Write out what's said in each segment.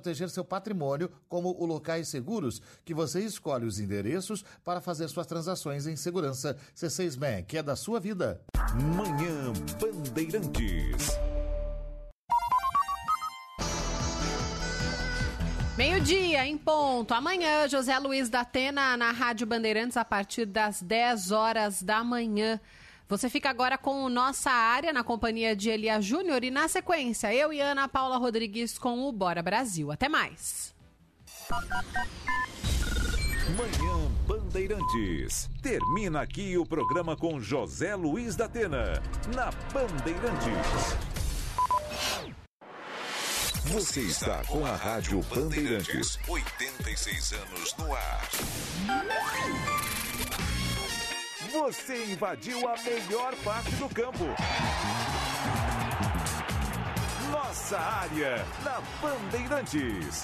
proteger seu patrimônio, como o locais seguros, que você escolhe os endereços para fazer suas transações em segurança. C6 Bank é da sua vida. Manhã Bandeirantes. Meio-dia, em ponto. Amanhã, José Luiz da Atena na Rádio Bandeirantes a partir das 10 horas da manhã. Você fica agora com nossa área na companhia de Elia Júnior e na sequência, eu e Ana Paula Rodrigues com o Bora Brasil. Até mais. Manhã Bandeirantes. Termina aqui o programa com José Luiz da Atena, na Bandeirantes. Você está com a Rádio Bandeirantes. 86 anos no ar. Você invadiu a melhor parte do campo. Nossa área na Bandeirantes.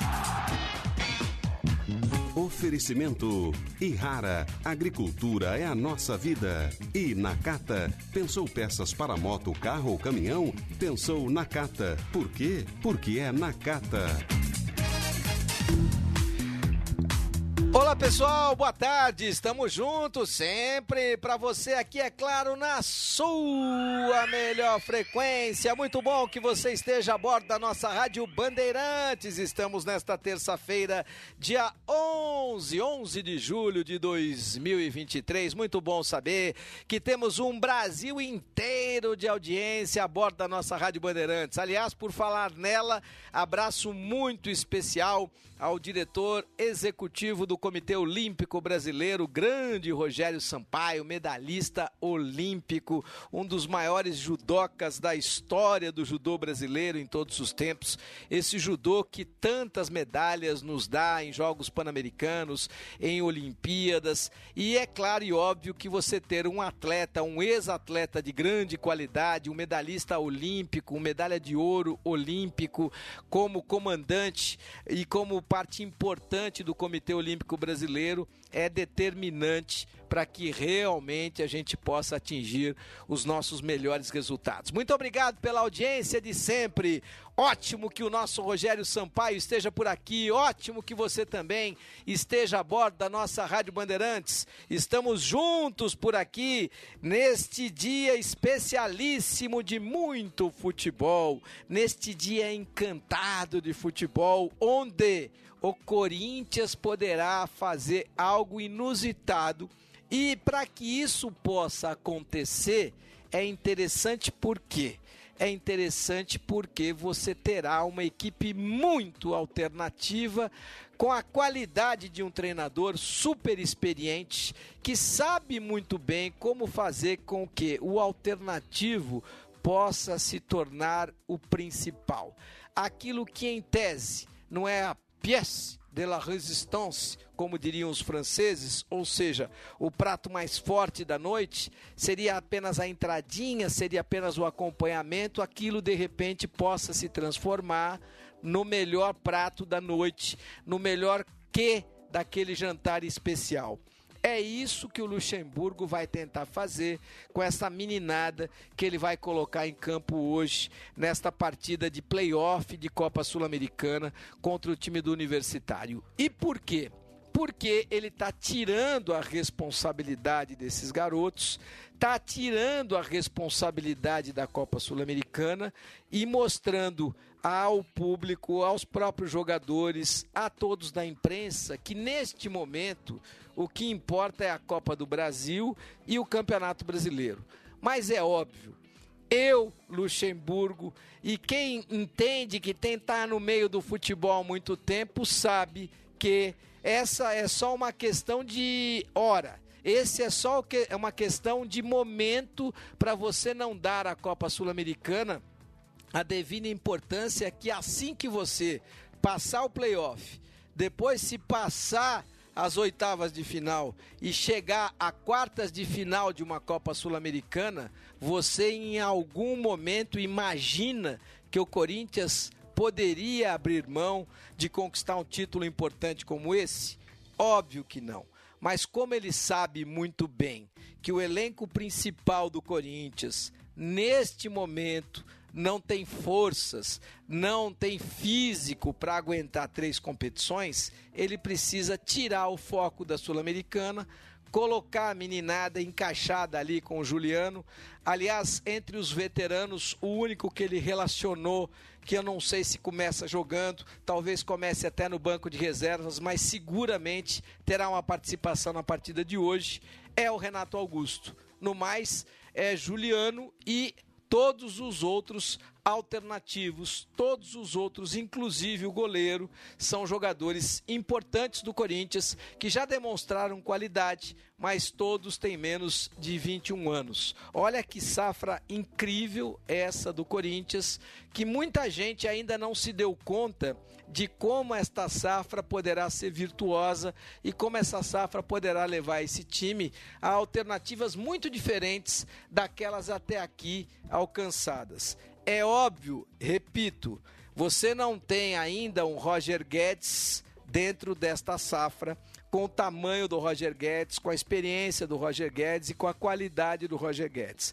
Oferecimento Irara, agricultura é a nossa vida. E Nakata, pensou peças para moto, carro ou caminhão? Pensou Nakata. Por quê? Porque é Nakata. Olá pessoal, boa tarde, estamos juntos sempre para você aqui, é claro, na sua melhor frequência. Muito bom que você esteja a bordo da nossa Rádio Bandeirantes. Estamos nesta terça-feira, dia 11, 11 de julho de 2023. Muito bom saber que temos um Brasil inteiro de audiência a bordo da nossa Rádio Bandeirantes. Aliás, por falar nela, abraço muito especial ao diretor executivo do Comitê Olímpico Brasileiro, grande Rogério Sampaio, medalhista olímpico, um dos maiores judocas da história do judô brasileiro em todos os tempos. Esse judô que tantas medalhas nos dá em Jogos Pan-Americanos, em Olimpíadas. E é claro e óbvio que você ter um atleta, um ex-atleta de grande qualidade, um medalhista olímpico, um medalha de ouro olímpico, como comandante e como parte importante do Comitê Olímpico Brasileiro é determinante para que realmente a gente possa atingir os nossos melhores resultados. Muito obrigado pela audiência de sempre. Ótimo que o nosso Rogério Sampaio esteja por aqui. Ótimo que você também esteja a bordo da nossa Rádio Bandeirantes. Estamos juntos por aqui neste dia especialíssimo de muito futebol, neste dia encantado de futebol, onde o Corinthians poderá fazer algo inusitado. E para que isso possa acontecer, é interessante porque é interessante porque você terá uma equipe muito alternativa, com a qualidade de um treinador super experiente, que sabe muito bem como fazer com que o alternativo possa se tornar o principal. Aquilo que em tese não é a pièce de la résistance, como diriam os franceses, ou seja, o prato mais forte da noite, seria apenas a entradinha, seria apenas o acompanhamento, aquilo de repente possa se transformar no melhor prato da noite, no melhor que daquele jantar especial. É isso que o Luxemburgo vai tentar fazer com essa meninada que ele vai colocar em campo hoje, nesta partida de playoff de Copa Sul-Americana contra o time do Universitário. E por quê? Porque ele está tirando a responsabilidade desses garotos, está tirando a responsabilidade da Copa Sul-Americana e mostrando ao público, aos próprios jogadores, a todos da imprensa, que neste momento o que importa é a Copa do Brasil e o Campeonato Brasileiro. Mas é óbvio, eu, Luxemburgo, e quem entende que tem tá no meio do futebol há muito tempo, sabe que essa é só uma questão de hora. Esse é só é uma questão de momento para você não dar a Copa Sul-Americana a devida importância que assim que você passar o playoff, depois se passar as oitavas de final e chegar a quartas de final de uma Copa Sul-Americana, você em algum momento imagina que o Corinthians poderia abrir mão de conquistar um título importante como esse? Óbvio que não. Mas como ele sabe muito bem que o elenco principal do Corinthians, neste momento, não tem forças, não tem físico para aguentar três competições, ele precisa tirar o foco da Sul-Americana, colocar a meninada encaixada ali com o Juliano. Aliás, entre os veteranos, o único que ele relacionou, que eu não sei se começa jogando, talvez comece até no banco de reservas, mas seguramente terá uma participação na partida de hoje, é o Renato Augusto. No mais, é Juliano e todos os outros alternativos, todos os outros, inclusive o goleiro, são jogadores importantes do Corinthians que já demonstraram qualidade, mas todos têm menos de 21 anos. Olha que safra incrível essa do Corinthians, que muita gente ainda não se deu conta de como esta safra poderá ser virtuosa e como essa safra poderá levar esse time a alternativas muito diferentes daquelas até aqui alcançadas. É óbvio, repito, você não tem ainda um Roger Guedes dentro desta safra, com o tamanho do Roger Guedes, com a experiência do Roger Guedes e com a qualidade do Roger Guedes.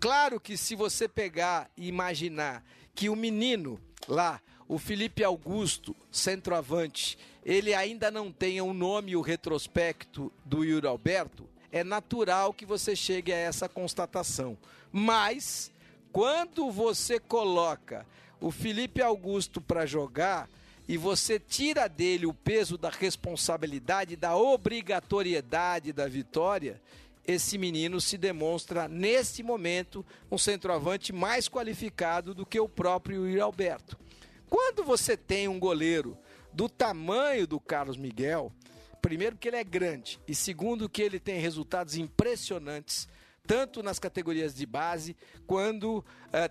Claro que se você pegar e imaginar que o menino lá, o Felipe Augusto, centroavante, ele ainda não tenha o nome e o retrospecto do Yuri Alberto, é natural que você chegue a essa constatação. Mas quando você coloca o Felipe Augusto para jogar e você tira dele o peso da responsabilidade, da obrigatoriedade da vitória, esse menino se demonstra, nesse momento, um centroavante mais qualificado do que o próprio Yuri Alberto. Quando você tem um goleiro do tamanho do Carlos Miguel, primeiro que ele é grande e segundo que ele tem resultados impressionantes tanto nas categorias de base, quando uh,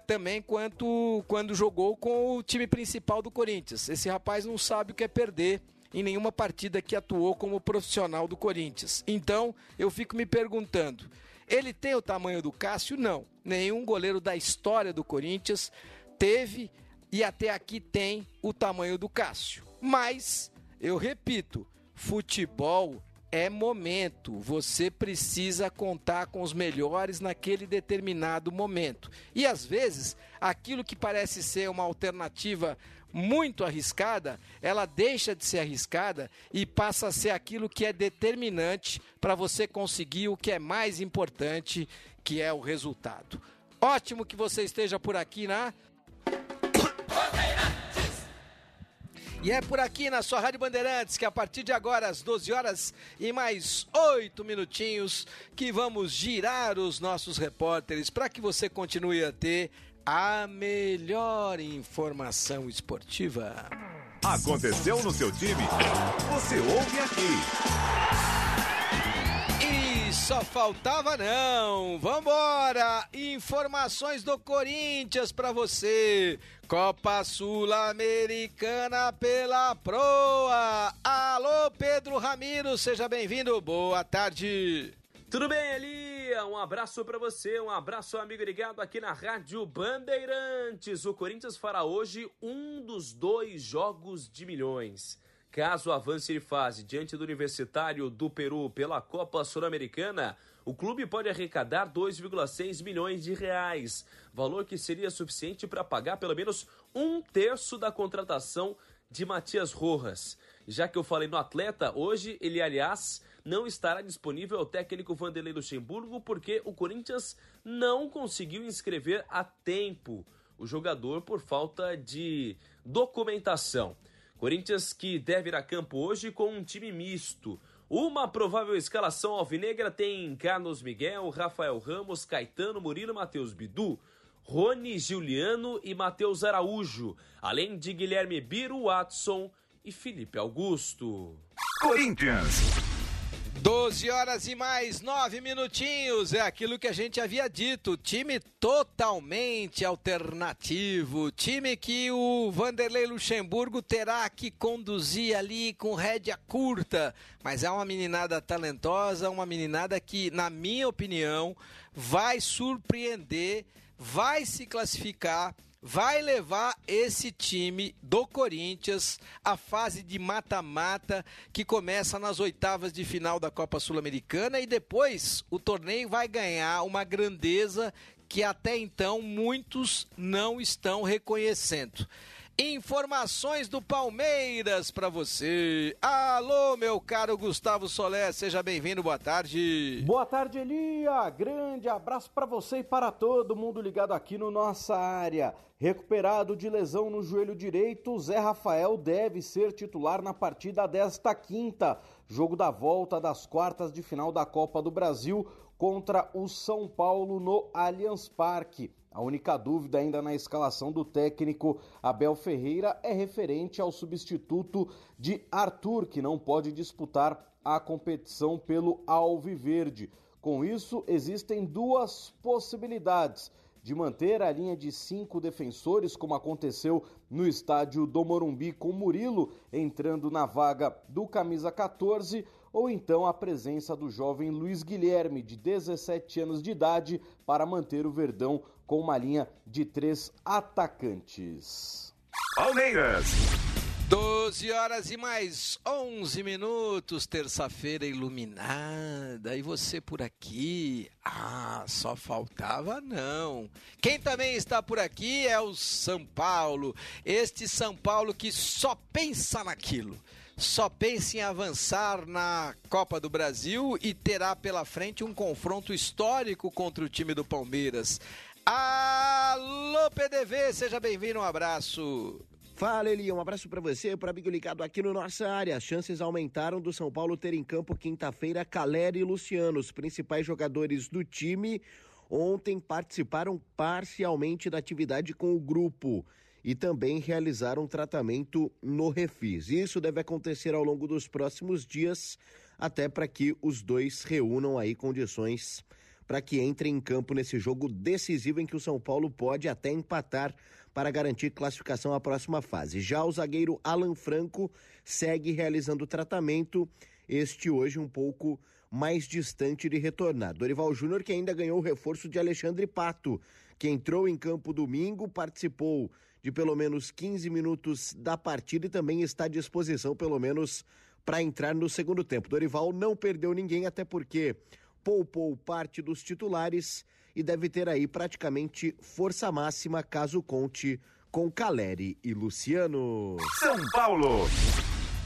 também quanto quando jogou com o time principal do Corinthians. Esse rapaz não sabe o que é perder em nenhuma partida que atuou como profissional do Corinthians. Então, eu fico me perguntando, ele tem o tamanho do Cássio? Não. Nenhum goleiro da história do Corinthians teve e até aqui tem o tamanho do Cássio. Mas, eu repito, futebol é momento. Você precisa contar com os melhores naquele determinado momento. E às vezes, aquilo que parece ser uma alternativa muito arriscada, ela deixa de ser arriscada e passa a ser aquilo que é determinante para você conseguir o que é mais importante, que é o resultado. Ótimo que você esteja por aqui na E é por aqui na sua Rádio Bandeirantes que a partir de agora, às 12 horas e mais 8 minutinhos, que vamos girar os nossos repórteres para que você continue a ter a melhor informação esportiva. Aconteceu no seu time? Você ouve aqui. Só faltava não. Vambora! Informações do Corinthians para você. Copa Sul-Americana pela Proa. Alô, Pedro Ramiro, seja bem-vindo. Boa tarde. Tudo bem, Elia? Um abraço para você, um abraço, amigo ligado aqui na Rádio Bandeirantes. O Corinthians fará hoje um dos dois jogos de milhões. Caso avance de fase diante do Universitário do Peru pela Copa Sul-Americana, o clube pode arrecadar 2,6 milhões de reais, valor que seria suficiente para pagar pelo menos um terço da contratação de Matias Rojas. Já que eu falei no atleta, hoje ele, aliás, não estará disponível ao técnico Vanderlei Luxemburgo porque o Corinthians não conseguiu inscrever a tempo o jogador por falta de documentação. Corinthians que deve ir a campo hoje com um time misto. Uma provável escalação alvinegra tem Carlos Miguel, Rafael Ramos, Caetano, Murilo, Matheus Bidu, Rony, Juliano e Matheus Araújo, além de Guilherme Biro, Watson e Felipe Augusto. Corinthians. 12 horas e mais 9 minutinhos. É aquilo que a gente havia dito. Time totalmente alternativo. Time que o Vanderlei Luxemburgo terá que conduzir ali com rédea curta. Mas é uma meninada talentosa, uma meninada que, na minha opinião, vai surpreender, vai se classificar vai levar esse time do Corinthians à fase de mata-mata que começa nas oitavas de final da Copa Sul-Americana e depois o torneio vai ganhar uma grandeza que até então muitos não estão reconhecendo. Informações do Palmeiras para você. Alô, meu caro Gustavo Solé, seja bem-vindo, boa tarde. Boa tarde, Elia. Grande abraço para você e para todo mundo ligado aqui no nossa área. Recuperado de lesão no joelho direito, Zé Rafael deve ser titular na partida desta quinta, jogo da volta das quartas de final da Copa do Brasil contra o São Paulo no Allianz Parque. A única dúvida ainda na escalação do técnico Abel Ferreira é referente ao substituto de Arthur, que não pode disputar a competição pelo Alviverde. Com isso, existem duas possibilidades de manter a linha de cinco defensores, como aconteceu no estádio do Morumbi, com Murilo entrando na vaga do camisa 14, ou então a presença do jovem Luiz Guilherme, de 17 anos de idade, para manter o Verdão com uma linha de três atacantes. Palmeiras. 12 horas e mais 11 minutos, terça-feira iluminada. E você por aqui? Ah, só faltava não. Quem também está por aqui é o São Paulo. Este São Paulo que só pensa naquilo só pensa em avançar na Copa do Brasil e terá pela frente um confronto histórico contra o time do Palmeiras. Alô, PDV, seja bem-vindo, um abraço. Fala, Eli, um abraço para você, para amigo ligado aqui no nossa área. As chances aumentaram do São Paulo ter em campo quinta-feira Caleri e Luciano, os principais jogadores do time. Ontem participaram parcialmente da atividade com o grupo e também realizar um tratamento no Refis. Isso deve acontecer ao longo dos próximos dias, até para que os dois reúnam aí condições para que entrem em campo nesse jogo decisivo em que o São Paulo pode até empatar para garantir classificação à próxima fase. Já o zagueiro Alan Franco segue realizando tratamento, este hoje um pouco mais distante de retornar. Dorival Júnior que ainda ganhou o reforço de Alexandre Pato, que entrou em campo domingo, participou de pelo menos 15 minutos da partida e também está à disposição, pelo menos, para entrar no segundo tempo. Dorival não perdeu ninguém, até porque poupou parte dos titulares e deve ter aí praticamente força máxima caso conte com Caleri e Luciano. São Paulo.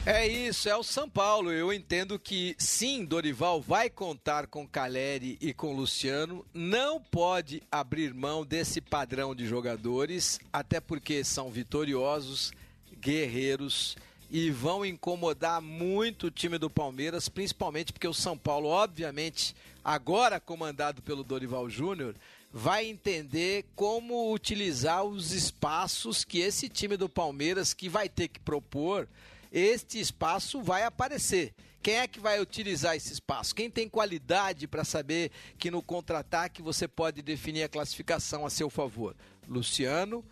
É isso, é o São Paulo. Eu entendo que sim, Dorival vai contar com Caleri e com Luciano. Não pode abrir mão desse padrão de jogadores, até porque são vitoriosos, guerreiros e vão incomodar muito o time do Palmeiras, principalmente porque o São Paulo, obviamente, agora comandado pelo Dorival Júnior, vai entender como utilizar os espaços que esse time do Palmeiras que vai ter que propor este espaço vai aparecer. Quem é que vai utilizar esse espaço? Quem tem qualidade para saber que no contra-ataque você pode definir a classificação a seu favor? Luciano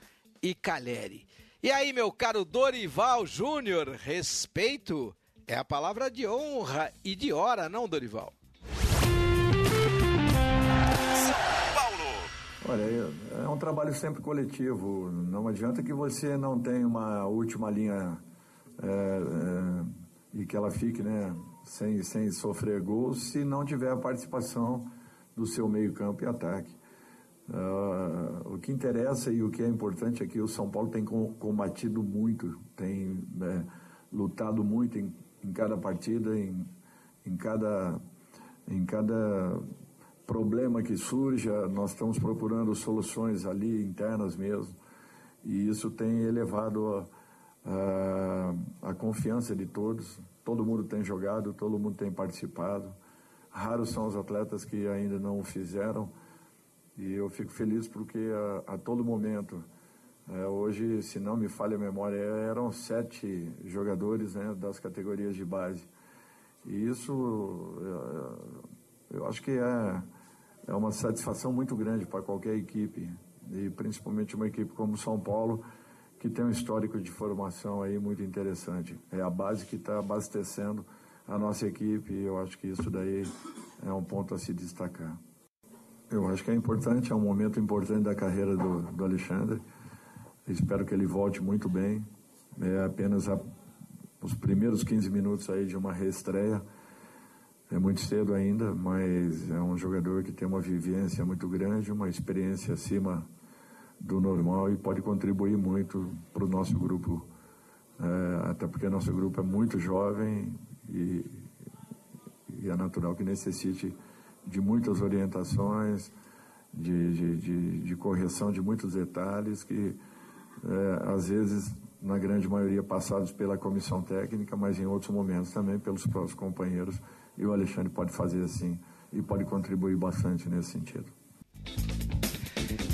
e Caleri. E aí, meu caro Dorival Júnior, respeito é a palavra de honra e de hora, não, Dorival? Olha, é um trabalho sempre coletivo. Não adianta que você não tenha uma última linha é, é, e que ela fique né, sem, sem sofrer gols se não tiver a participação do seu meio-campo e ataque. Uh, o que interessa e o que é importante é que o São Paulo tem combatido muito, tem né, lutado muito em, em cada partida, em, em, cada, em cada problema que surja, nós estamos procurando soluções ali internas mesmo. E isso tem elevado a, a, a confiança de todos. Todo mundo tem jogado, todo mundo tem participado. Raros são os atletas que ainda não o fizeram e eu fico feliz porque a, a todo momento, é, hoje, se não me falha a memória, eram sete jogadores né, das categorias de base. E isso, é, eu acho que é, é uma satisfação muito grande para qualquer equipe, e principalmente uma equipe como São Paulo, que tem um histórico de formação aí muito interessante. É a base que está abastecendo a nossa equipe e eu acho que isso daí é um ponto a se destacar. Eu acho que é importante, é um momento importante da carreira do, do Alexandre. Espero que ele volte muito bem. É apenas a, os primeiros 15 minutos aí de uma reestreia. É muito cedo ainda, mas é um jogador que tem uma vivência muito grande, uma experiência acima do normal e pode contribuir muito para o nosso grupo. É, até porque nosso grupo é muito jovem e, e é natural que necessite de muitas orientações, de, de, de, de correção de muitos detalhes que, é, às vezes, na grande maioria, passados pela comissão técnica, mas em outros momentos também pelos próprios companheiros. E o Alexandre pode fazer assim e pode contribuir bastante nesse sentido.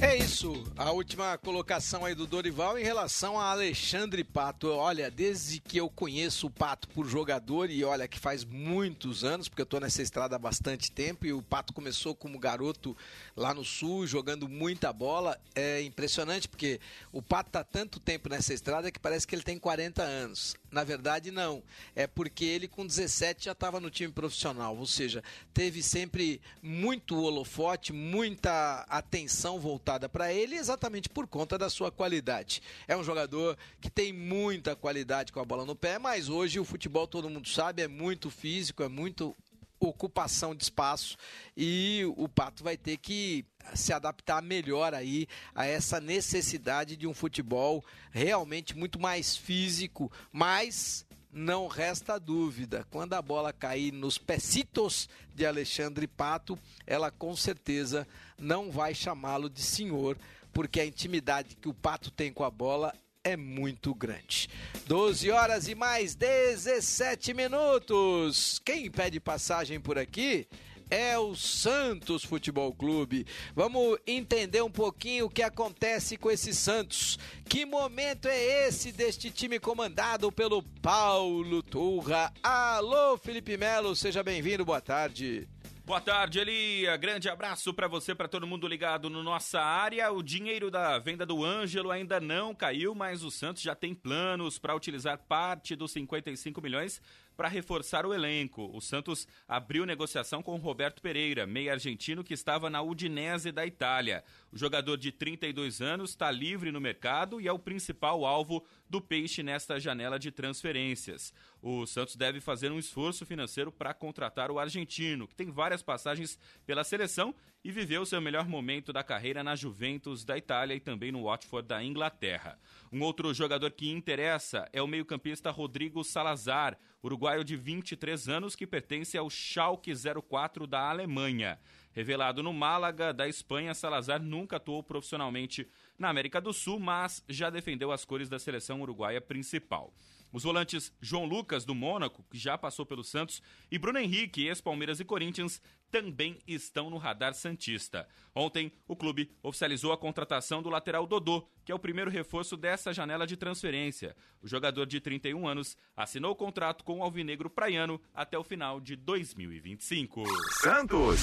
É isso, a última colocação aí do Dorival em relação a Alexandre Pato. Olha, desde que eu conheço o Pato por jogador, e olha que faz muitos anos, porque eu estou nessa estrada há bastante tempo, e o Pato começou como garoto lá no Sul, jogando muita bola. É impressionante, porque o Pato está tanto tempo nessa estrada que parece que ele tem 40 anos. Na verdade, não. É porque ele com 17 já estava no time profissional, ou seja, teve sempre muito holofote, muita atenção voltada para ele, exatamente por conta da sua qualidade. É um jogador que tem muita qualidade com a bola no pé, mas hoje o futebol, todo mundo sabe, é muito físico, é muito ocupação de espaço e o Pato vai ter que se adaptar melhor aí a essa necessidade de um futebol realmente muito mais físico, mas não resta dúvida, quando a bola cair nos pecitos de Alexandre Pato, ela com certeza não vai chamá-lo de senhor, porque a intimidade que o Pato tem com a bola é muito grande. 12 horas e mais 17 minutos. Quem pede passagem por aqui é o Santos Futebol Clube. Vamos entender um pouquinho o que acontece com esse Santos. Que momento é esse deste time comandado pelo Paulo Turra? Alô, Felipe Melo, seja bem-vindo, boa tarde. Boa tarde, Elia. Grande abraço para você, para todo mundo ligado no nossa área. O dinheiro da venda do Ângelo ainda não caiu, mas o Santos já tem planos para utilizar parte dos 55 milhões para reforçar o elenco. O Santos abriu negociação com Roberto Pereira, meio argentino que estava na Udinese da Itália. O jogador de 32 anos está livre no mercado e é o principal alvo do Peixe nesta janela de transferências. O Santos deve fazer um esforço financeiro para contratar o argentino, que tem várias passagens pela seleção e viveu seu melhor momento da carreira na Juventus da Itália e também no Watford da Inglaterra. Um outro jogador que interessa é o meio-campista Rodrigo Salazar, uruguaio de 23 anos que pertence ao Schalke 04 da Alemanha. Revelado no Málaga, da Espanha, Salazar nunca atuou profissionalmente na América do Sul, mas já defendeu as cores da seleção uruguaia principal. Os volantes João Lucas, do Mônaco, que já passou pelo Santos, e Bruno Henrique, ex-Palmeiras e Corinthians, também estão no radar Santista. Ontem, o clube oficializou a contratação do lateral Dodô, que é o primeiro reforço dessa janela de transferência. O jogador de 31 anos assinou o contrato com o Alvinegro Praiano até o final de 2025. Santos!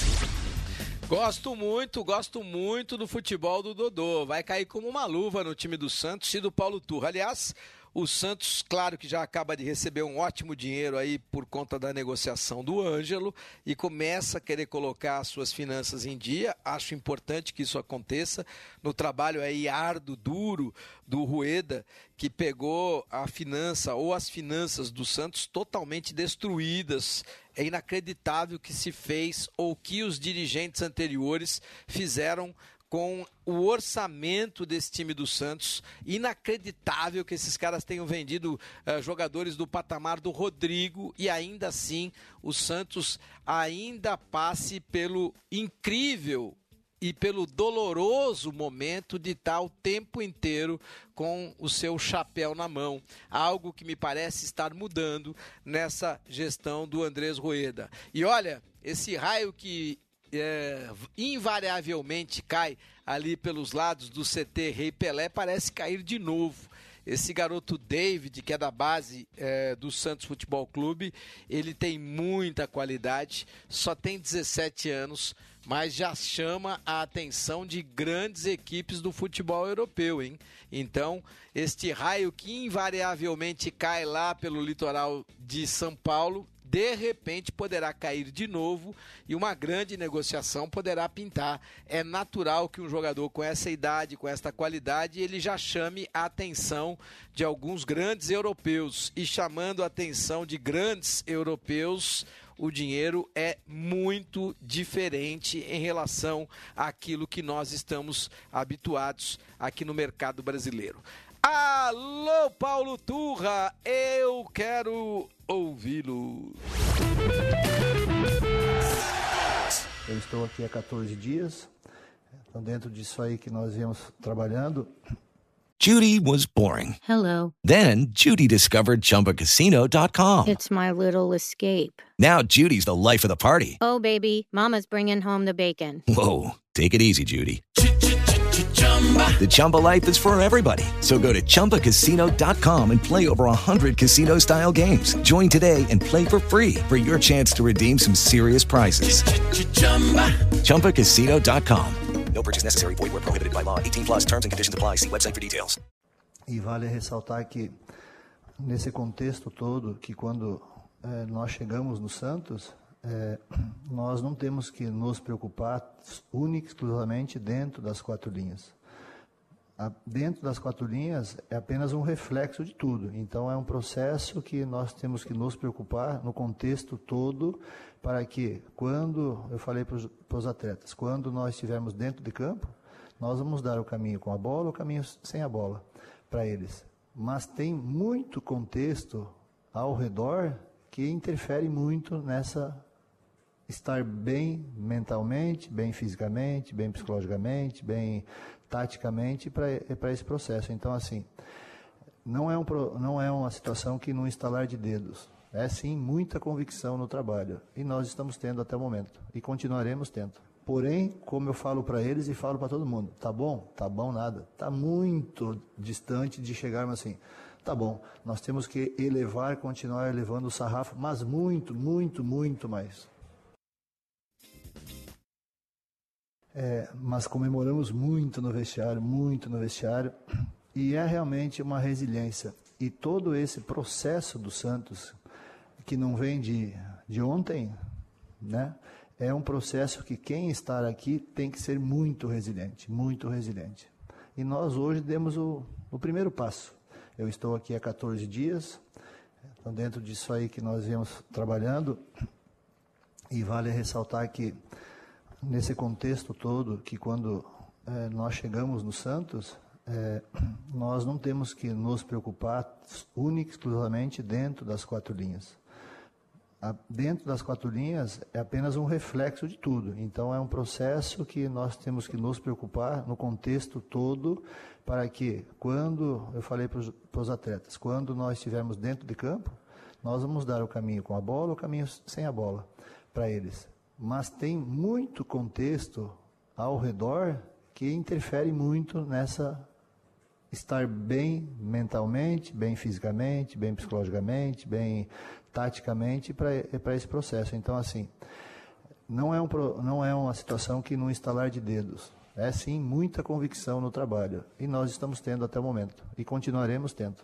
Gosto muito, gosto muito do futebol do Dodô. Vai cair como uma luva no time do Santos e do Paulo Turra. Aliás, o Santos, claro que já acaba de receber um ótimo dinheiro aí por conta da negociação do Ângelo e começa a querer colocar as suas finanças em dia. Acho importante que isso aconteça no trabalho aí árduo, duro do Rueda, que pegou a finança ou as finanças do Santos totalmente destruídas. É inacreditável o que se fez ou que os dirigentes anteriores fizeram com o orçamento desse time do Santos. Inacreditável que esses caras tenham vendido uh, jogadores do patamar do Rodrigo e ainda assim o Santos ainda passe pelo incrível e pelo doloroso momento de estar o tempo inteiro com o seu chapéu na mão. Algo que me parece estar mudando nessa gestão do Andrés Rueda. E olha, esse raio que é, invariavelmente cai ali pelos lados do CT Rei Pelé parece cair de novo. Esse garoto David, que é da base é, do Santos Futebol Clube, ele tem muita qualidade, só tem 17 anos, mas já chama a atenção de grandes equipes do futebol europeu, hein? Então, este raio que invariavelmente cai lá pelo litoral de São Paulo de repente poderá cair de novo e uma grande negociação poderá pintar. É natural que um jogador com essa idade, com esta qualidade, ele já chame a atenção de alguns grandes europeus. E chamando a atenção de grandes europeus, o dinheiro é muito diferente em relação àquilo que nós estamos habituados aqui no mercado brasileiro. Alô, Paulo Turra, eu quero ouvi-lo. Eu estou aqui há 14 dias, então dentro disso aí que nós viemos trabalhando. Judy was boring. Hello. Then Judy discovered ChumbaCasino.com. It's my little escape. Now Judy's the life of the party. Oh, baby, Mama's bringing home the bacon. Whoa, take it easy, Judy. The Chumba life is for everybody. So go to ChumbaCasino.com and play over 100 casino style games. Join today and play for free for your chance to redeem some serious prizes. ChumbaCasino.com. No purchase necessary. Void where prohibited by law. 18 plus terms and conditions apply. See website for details. E vale ressaltar que nesse contexto todo, que quando é, nós chegamos no Santos, é, nós não temos que nos preocupar única e exclusivamente dentro das quatro linhas. Dentro das quatro linhas é apenas um reflexo de tudo. Então é um processo que nós temos que nos preocupar no contexto todo para que quando eu falei para os atletas, quando nós estivermos dentro de campo, nós vamos dar o caminho com a bola, o caminho sem a bola para eles. Mas tem muito contexto ao redor que interfere muito nessa estar bem mentalmente, bem fisicamente, bem psicologicamente, bem taticamente para esse processo. Então, assim, não é, um, não é uma situação que num instalar de dedos. É sim muita convicção no trabalho. E nós estamos tendo até o momento. E continuaremos tendo. Porém, como eu falo para eles e falo para todo mundo, tá bom? Tá bom nada. Tá muito distante de chegarmos assim. Tá bom, nós temos que elevar, continuar elevando o sarrafo, mas muito, muito, muito mais. É, mas comemoramos muito no vestiário, muito no vestiário, e é realmente uma resiliência. E todo esse processo do Santos, que não vem de, de ontem, né? É um processo que quem está aqui tem que ser muito resiliente, muito resiliente. E nós hoje demos o, o primeiro passo. Eu estou aqui há 14 dias, então dentro disso aí que nós viemos trabalhando, e vale ressaltar que nesse contexto todo, que quando é, nós chegamos no Santos, é, nós não temos que nos preocupar única e exclusivamente dentro das quatro linhas. A, dentro das quatro linhas é apenas um reflexo de tudo. Então é um processo que nós temos que nos preocupar no contexto todo para que quando eu falei para os atletas, quando nós estivermos dentro de campo, nós vamos dar o caminho com a bola, o caminho sem a bola para eles mas tem muito contexto ao redor que interfere muito nessa estar bem mentalmente, bem fisicamente, bem psicologicamente, bem taticamente para esse processo. Então, assim, não é, um, não é uma situação que não instalar de dedos. É sim muita convicção no trabalho. E nós estamos tendo até o momento. E continuaremos tendo.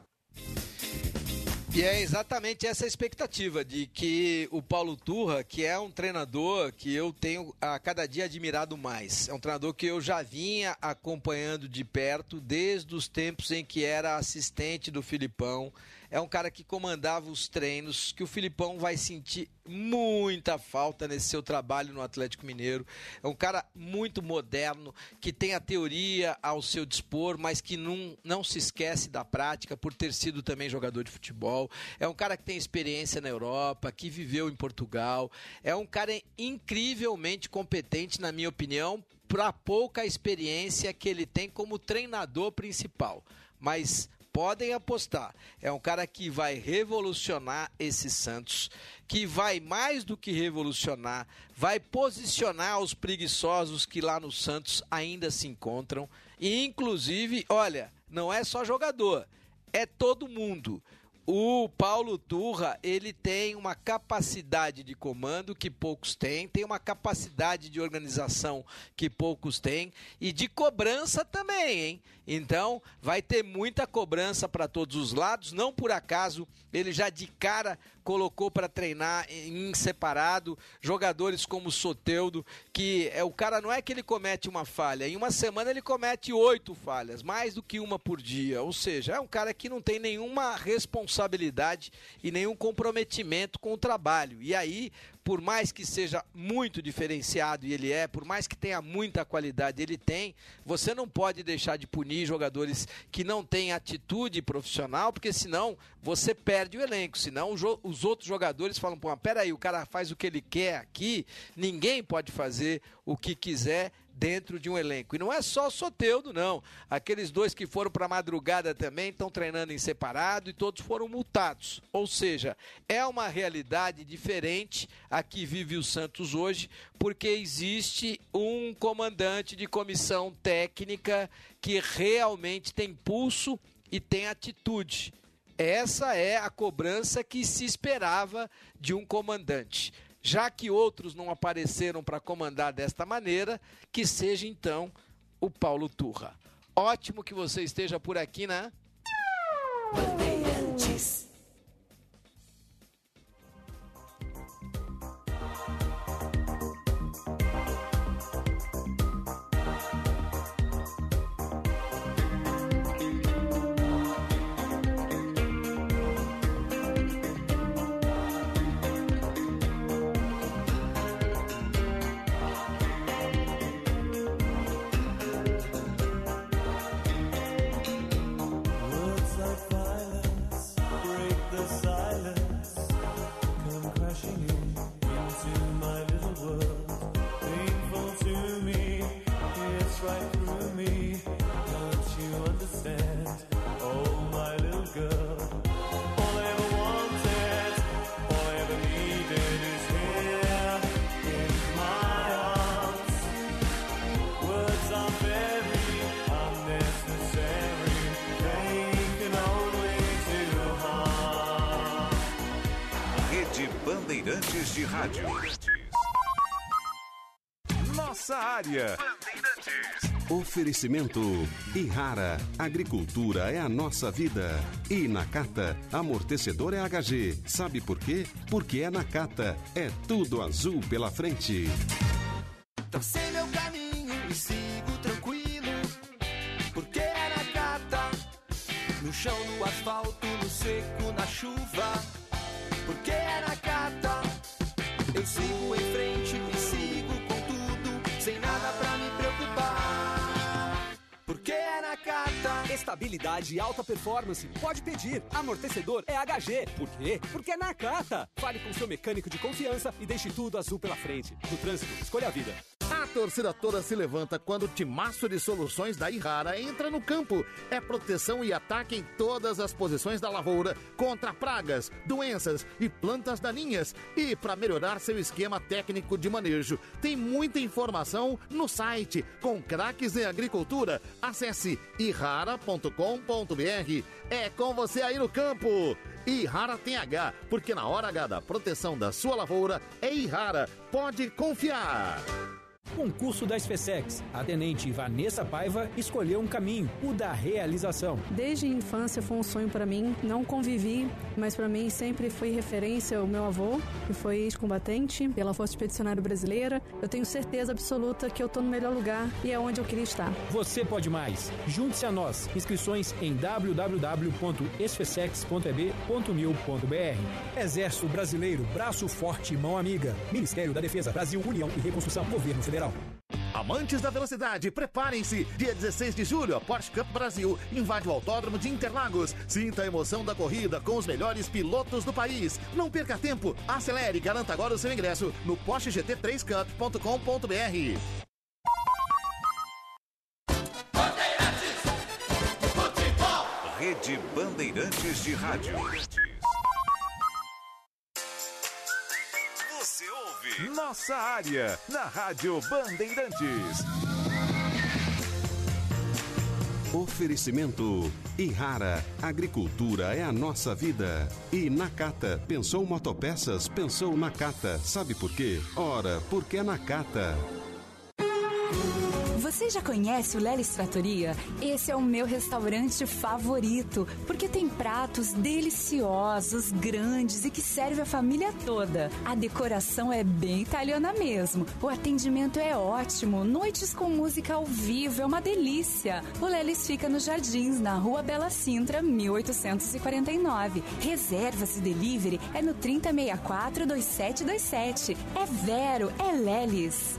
E é exatamente essa expectativa de que o Paulo Turra, que é um treinador que eu tenho a cada dia admirado mais, é um treinador que eu já vinha acompanhando de perto desde os tempos em que era assistente do Filipão, é um cara que comandava os treinos, que o Filipão vai sentir muita falta nesse seu trabalho no Atlético Mineiro. É um cara muito moderno, que tem a teoria ao seu dispor, mas que não, não se esquece da prática por ter sido também jogador de futebol. É um cara que tem experiência na Europa, que viveu em Portugal. É um cara incrivelmente competente, na minha opinião, para pouca experiência que ele tem como treinador principal. Mas podem apostar. É um cara que vai revolucionar esse Santos, que vai mais do que revolucionar, vai posicionar os preguiçosos que lá no Santos ainda se encontram. E inclusive, olha, não é só jogador, é todo mundo. O Paulo Turra, ele tem uma capacidade de comando que poucos têm, tem uma capacidade de organização que poucos têm e de cobrança também, hein? Então, vai ter muita cobrança para todos os lados, não por acaso ele já de cara colocou para treinar em separado jogadores como Soteudo, que é o cara não é que ele comete uma falha, em uma semana ele comete oito falhas, mais do que uma por dia. Ou seja, é um cara que não tem nenhuma responsabilidade e nenhum comprometimento com o trabalho. E aí por mais que seja muito diferenciado e ele é, por mais que tenha muita qualidade, ele tem, você não pode deixar de punir jogadores que não têm atitude profissional, porque senão você perde o elenco, senão os outros jogadores falam, pô, peraí, o cara faz o que ele quer aqui, ninguém pode fazer o que quiser dentro de um elenco. E não é só o Soteudo, não. Aqueles dois que foram para a madrugada também estão treinando em separado e todos foram multados. Ou seja, é uma realidade diferente a que vive o Santos hoje, porque existe um comandante de comissão técnica que realmente tem pulso e tem atitude. Essa é a cobrança que se esperava de um comandante já que outros não apareceram para comandar desta maneira, que seja então o Paulo Turra. Ótimo que você esteja por aqui, né? Bandeirantes. De Rádio. Nossa área. Oferecimento Irrara, agricultura é a nossa vida. E Nakata, amortecedor é HG. Sabe por quê? Porque é Nakata, é tudo azul pela frente. Tracei meu caminho e sigo tranquilo, porque é Nakata. No chão, no asfalto, no seco, na chuva, Estabilidade e alta performance. Pode pedir. Amortecedor é HG. Por quê? Porque é Nakata. Fale com seu mecânico de confiança e deixe tudo azul pela frente. No trânsito, escolha a vida. A torcida toda se levanta quando o timaço de soluções da Irrara entra no campo. É proteção e ataque em todas as posições da lavoura contra pragas, doenças e plantas daninhas. E para melhorar seu esquema técnico de manejo, tem muita informação no site com craques em agricultura. Acesse irrara.com.br. É com você aí no campo. Irrara tem H, porque na hora H da proteção da sua lavoura é Irrara. Pode confiar. Concurso da SFSEX. A tenente Vanessa Paiva escolheu um caminho, o da realização. Desde a infância foi um sonho para mim. Não convivi, mas para mim sempre foi referência o meu avô, que foi ex-combatente pela Força Expedicionária Brasileira. Eu tenho certeza absoluta que eu tô no melhor lugar e é onde eu queria estar. Você pode mais. Junte-se a nós. Inscrições em www.esfsex.eb.mil.br. Exército Brasileiro, braço forte, mão amiga. Ministério da Defesa, Brasil, União e Reconstrução, Governo Federal. Amantes da velocidade, preparem-se! Dia 16 de julho, a Porsche Cup Brasil invade o Autódromo de Interlagos. Sinta a emoção da corrida com os melhores pilotos do país. Não perca tempo, acelere e garanta agora o seu ingresso no PorscheGT3Cup.com.br. Rede Bandeirantes de Rádio. Nossa Área na Rádio Bandeirantes. Oferecimento Irrara, agricultura é a nossa vida. E Nakata, pensou motopeças, pensou Nakata. Sabe por quê? Ora, porque é Nakata. Você já conhece o Lelis Trattoria? Esse é o meu restaurante favorito, porque tem pratos deliciosos, grandes e que serve a família toda. A decoração é bem italiana mesmo. O atendimento é ótimo, noites com música ao vivo é uma delícia. O Lelis fica nos Jardins, na Rua Bela Sintra, 1849. Reservas e delivery é no 3064 2727. É Vero, é Lelis.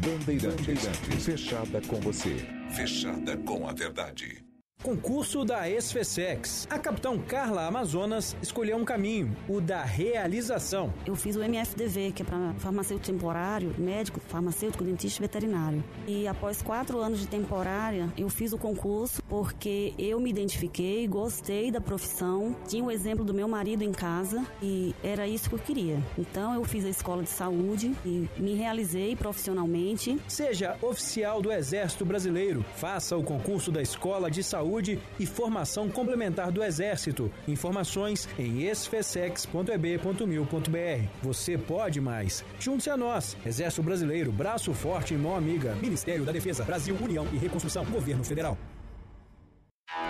Bandeirantes, fechada com você. Fechada com a verdade. Concurso da SFSEX. A capitão Carla Amazonas escolheu um caminho, o da realização. Eu fiz o MFDV, que é para farmacêutico temporário, médico, farmacêutico, dentista e veterinário. E após quatro anos de temporária, eu fiz o concurso porque eu me identifiquei, gostei da profissão, tinha o exemplo do meu marido em casa e era isso que eu queria. Então eu fiz a escola de saúde e me realizei profissionalmente. Seja oficial do Exército Brasileiro. Faça o concurso da Escola de Saúde e Formação Complementar do Exército. Informações em esfesex.eb.mil.br. Você pode mais. Junte-se a nós. Exército Brasileiro, braço forte e mão amiga. Ministério da Defesa, Brasil, União e Reconstrução, Governo Federal.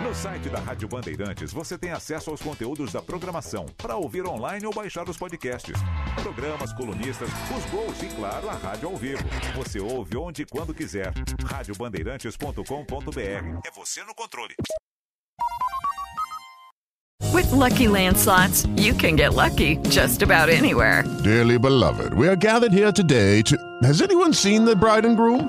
No site da Rádio Bandeirantes você tem acesso aos conteúdos da programação para ouvir online ou baixar os podcasts. Programas, colunistas, os gols e, claro, a rádio ao vivo. Você ouve onde e quando quiser. Radiobandeirantes.com.br. É você no controle. With Lucky Land slots, you can get lucky just about anywhere. Dearly beloved, we are gathered here today to. Has anyone seen the bride and groom?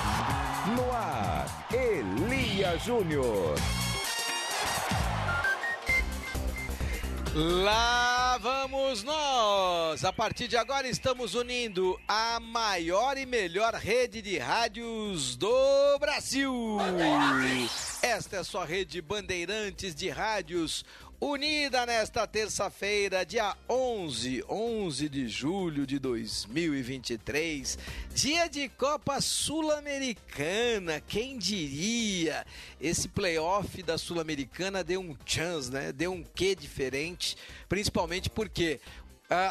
No ar, Elia Júnior. Lá vamos nós! A partir de agora estamos unindo a maior e melhor rede de rádios do Brasil. Esta é sua rede Bandeirantes de Rádios, unida nesta terça-feira, dia 11, 11 de julho de 2023, dia de Copa Sul-Americana, quem diria? Esse playoff da Sul-Americana deu um chance, né? Deu um quê diferente, principalmente porque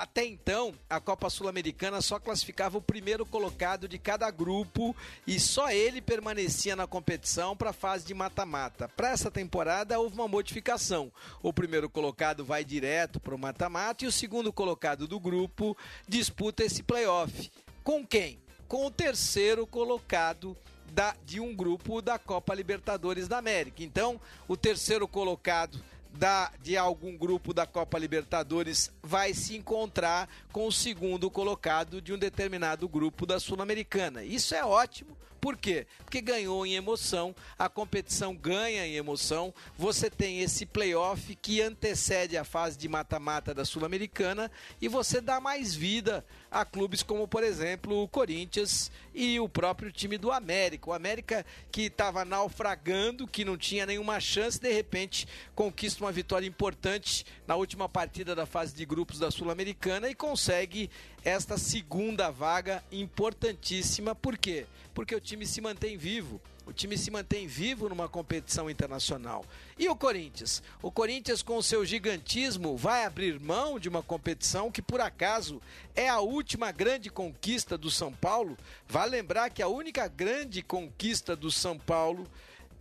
até então, a Copa Sul-Americana só classificava o primeiro colocado de cada grupo e só ele permanecia na competição para a fase de mata-mata. Para essa temporada, houve uma modificação. O primeiro colocado vai direto para o mata-mata e o segundo colocado do grupo disputa esse playoff. Com quem? Com o terceiro colocado da, de um grupo da Copa Libertadores da América. Então, o terceiro colocado da, de algum grupo da Copa Libertadores vai se encontrar com o segundo colocado de um determinado grupo da Sul-Americana. Isso é ótimo Por quê? Porque ganhou em emoção, a competição ganha em emoção, você tem esse playoff que antecede a fase de mata-mata da Sul-Americana e você dá mais vida a clubes como, por exemplo, o Corinthians e o próprio time do América. O América que estava naufragando, que não tinha nenhuma chance, de repente conquista uma vitória importante na última partida da fase de grupos da Sul-Americana e consegue esta segunda vaga importantíssima. Por quê? Porque o time se mantém vivo. O time se mantém vivo numa competição internacional. E o Corinthians? O Corinthians, com o seu gigantismo, vai abrir mão de uma competição que, por acaso, é a última grande conquista do São Paulo. Vale lembrar que a única grande conquista do São Paulo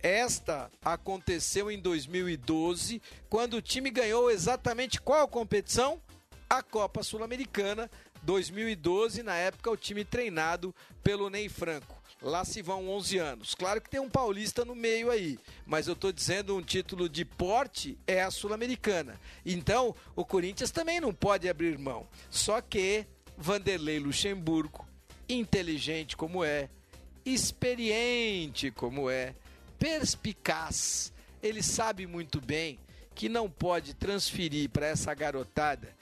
esta aconteceu em 2012, quando o time ganhou exatamente qual competição? A Copa Sul-Americana 2012, na época o time treinado pelo Ney Franco. Lá se vão 11 anos. Claro que tem um paulista no meio aí, mas eu estou dizendo um título de porte é a Sul-Americana. Então, o Corinthians também não pode abrir mão. Só que Vanderlei Luxemburgo, inteligente como é, experiente como é, perspicaz, ele sabe muito bem que não pode transferir para essa garotada,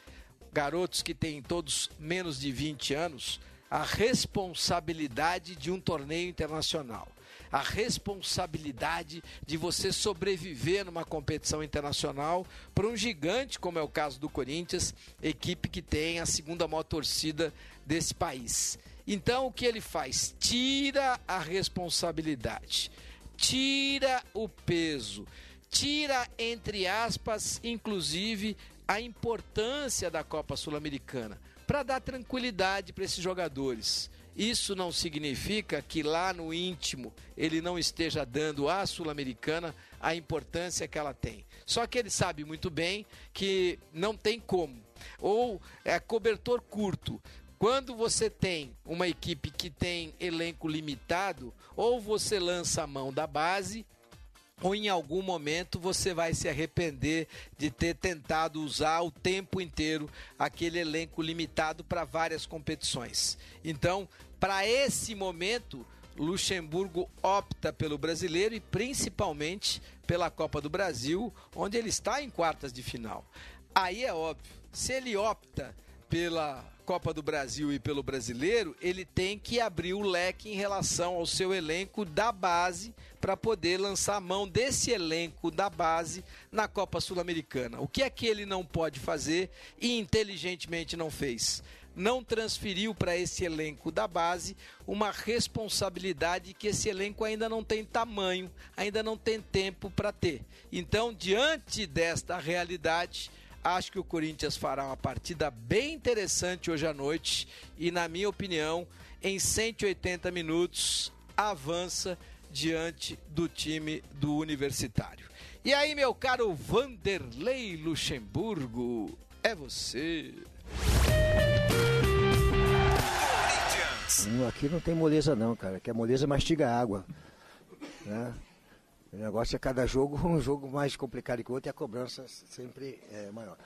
garotos que têm todos menos de 20 anos, a responsabilidade de um torneio internacional. A responsabilidade de você sobreviver numa competição internacional para um gigante, como é o caso do Corinthians, equipe que tem a segunda maior torcida desse país. Então, o que ele faz? Tira a responsabilidade tira o peso, tira, entre aspas, inclusive, a importância da Copa Sul-Americana para dar tranquilidade para esses jogadores. Isso não significa que lá no íntimo ele não esteja dando à Sul-Americana a importância que ela tem. Só que ele sabe muito bem que não tem como. Ou é cobertor curto. Quando você tem uma equipe que tem elenco limitado, ou você lança a mão da base, ou em algum momento você vai se arrepender de ter tentado usar o tempo inteiro aquele elenco limitado para várias competições. Então, para esse momento, Luxemburgo opta pelo brasileiro e principalmente pela Copa do Brasil, onde ele está em quartas de final. Aí é óbvio, se ele opta pela Copa do Brasil e pelo brasileiro, ele tem que abrir o leque em relação ao seu elenco da base para poder lançar a mão desse elenco da base na Copa Sul-Americana. O que é que ele não pode fazer e inteligentemente não fez? Não transferiu para esse elenco da base uma responsabilidade que esse elenco ainda não tem tamanho, ainda não tem tempo para ter. Então, diante desta realidade, Acho que o Corinthians fará uma partida bem interessante hoje à noite e, na minha opinião, em 180 minutos avança diante do time do Universitário. E aí, meu caro Vanderlei Luxemburgo, é você. Aqui não tem moleza não, cara. Que a moleza mastiga água. Né? O negócio é cada jogo um jogo mais complicado que o outro e a cobrança sempre é maior.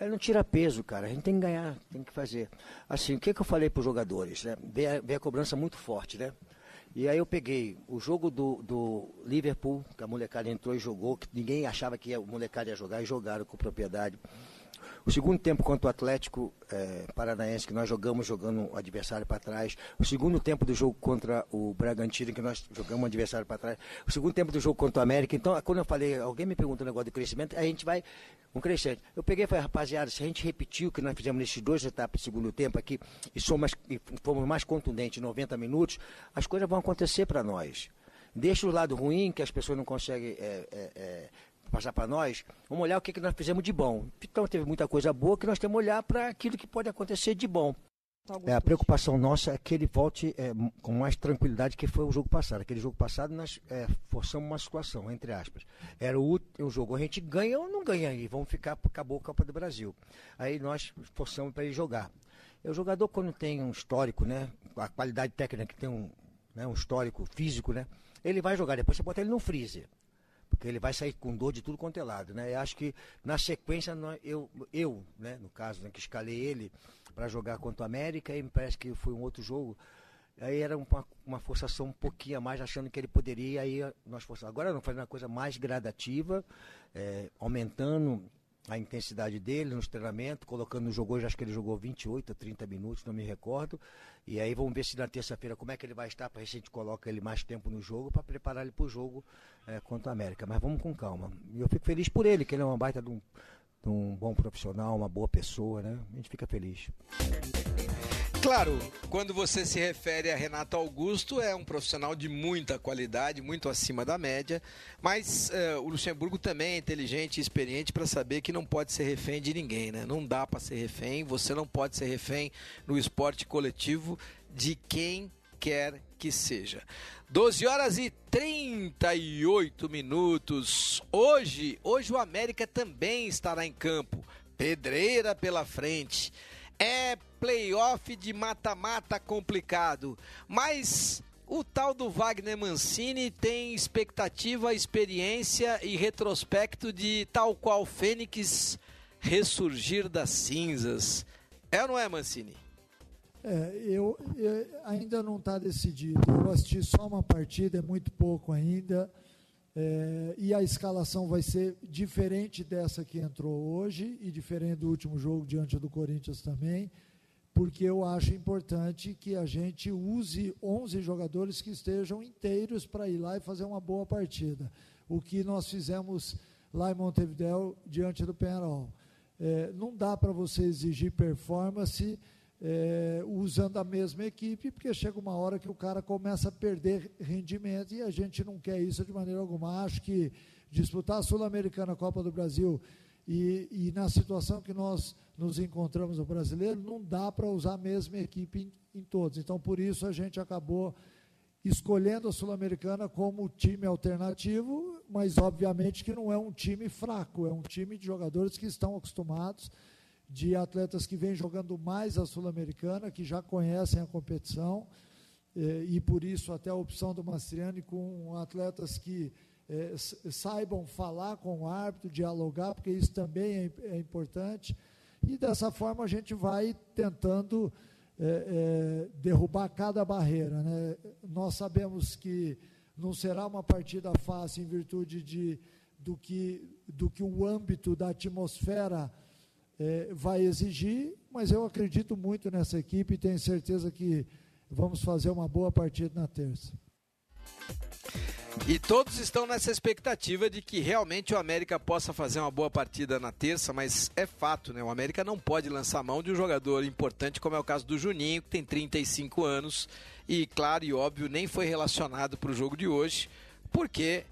Ele não tira peso, cara. A gente tem que ganhar, tem que fazer. Assim, o que, que eu falei para os jogadores? Né? Vê, a, a cobrança muito forte, né? E aí eu peguei o jogo do, do Liverpool, que a molecada entrou e jogou, que ninguém achava que o molecada ia jogar, e jogaram com propriedade. O segundo tempo contra o Atlético é, Paranaense, que nós jogamos jogando o adversário para trás. O segundo tempo do jogo contra o Bragantino, que nós jogamos o adversário para trás. O segundo tempo do jogo contra o América. Então, quando eu falei, alguém me perguntou o negócio de crescimento, a gente vai um crescente. Eu peguei e falei, rapaziada, se a gente repetir o que nós fizemos nesses dois etapas do segundo tempo aqui, e somos, e fomos mais contundentes em 90 minutos, as coisas vão acontecer para nós. Deixa o lado ruim, que as pessoas não conseguem é, é, é, passar para nós, vamos olhar o que, que nós fizemos de bom. Então teve muita coisa boa que nós temos que olhar para aquilo que pode acontecer de bom. É, a preocupação nossa é que ele volte é, com mais tranquilidade que foi o jogo passado. Aquele jogo passado nós é, forçamos uma situação, entre aspas. Era o último jogo, a gente ganha ou não ganha aí, vamos ficar, acabou a Copa do Brasil. Aí nós forçamos para ele jogar. E o jogador quando tem um histórico, né, a qualidade técnica que tem um, né, um histórico físico, né, ele vai jogar, depois você bota ele no freezer porque ele vai sair com dor de tudo quanto é lado, né? Eu acho que na sequência eu, eu né, no caso, né, que escalei ele para jogar contra o América e me parece que foi um outro jogo. Aí era uma, uma forçação um pouquinho a mais, achando que ele poderia, aí nós forçamos. Agora não, fazendo uma coisa mais gradativa, é, aumentando a intensidade dele nos treinamentos, colocando no jogo hoje, acho que ele jogou 28 a 30 minutos, não me recordo. E aí vamos ver se na terça-feira como é que ele vai estar, para a gente coloca ele mais tempo no jogo, para preparar ele para o jogo é, contra o América. Mas vamos com calma. E eu fico feliz por ele, que ele é uma baita de um, de um bom profissional, uma boa pessoa, né? A gente fica feliz. Claro, quando você se refere a Renato Augusto, é um profissional de muita qualidade, muito acima da média, mas uh, o Luxemburgo também é inteligente e experiente para saber que não pode ser refém de ninguém, né? Não dá para ser refém, você não pode ser refém no esporte coletivo de quem quer que seja. 12 horas e 38 minutos. Hoje, hoje o América também estará em campo. Pedreira pela frente. É playoff de mata-mata complicado, mas o tal do Wagner Mancini tem expectativa, experiência e retrospecto de tal qual Fênix ressurgir das cinzas. É ou não é, Mancini? É, eu, eu ainda não está decidido. Eu assisti só uma partida, é muito pouco ainda. É, e a escalação vai ser diferente dessa que entrou hoje e diferente do último jogo diante do Corinthians também, porque eu acho importante que a gente use 11 jogadores que estejam inteiros para ir lá e fazer uma boa partida. O que nós fizemos lá em Montevideo diante do Penarol. É, não dá para você exigir performance é, usando a mesma equipe, porque chega uma hora que o cara começa a perder rendimento e a gente não quer isso de maneira alguma. Acho que disputar a Sul-Americana, a Copa do Brasil, e, e, na situação que nós nos encontramos no brasileiro, não dá para usar a mesma equipe em, em, todos. Então, por isso, a gente acabou escolhendo a Sul-Americana como time alternativo, mas obviamente que não é um time fraco, é um time de jogadores que estão acostumados de atletas que vêm jogando mais a Sul-Americana, que já conhecem a competição, eh, e por isso até a opção do Mastriani com atletas que eh, saibam falar com o árbitro, dialogar, porque isso também é, é importante. E dessa forma a gente vai tentando eh, derrubar cada barreira. Né? Nós sabemos que não será uma partida fácil em virtude de, do, que, do que o âmbito da atmosfera é, vai exigir, mas eu acredito muito nessa equipe e tenho certeza que vamos fazer uma boa partida na terça. E todos estão nessa expectativa de que realmente o América possa fazer uma boa partida na terça, mas é fato, né? O América não pode lançar mão de um jogador importante, como é o caso do Juninho, que tem 35 anos e, claro e óbvio, nem foi relacionado para o jogo de hoje, porque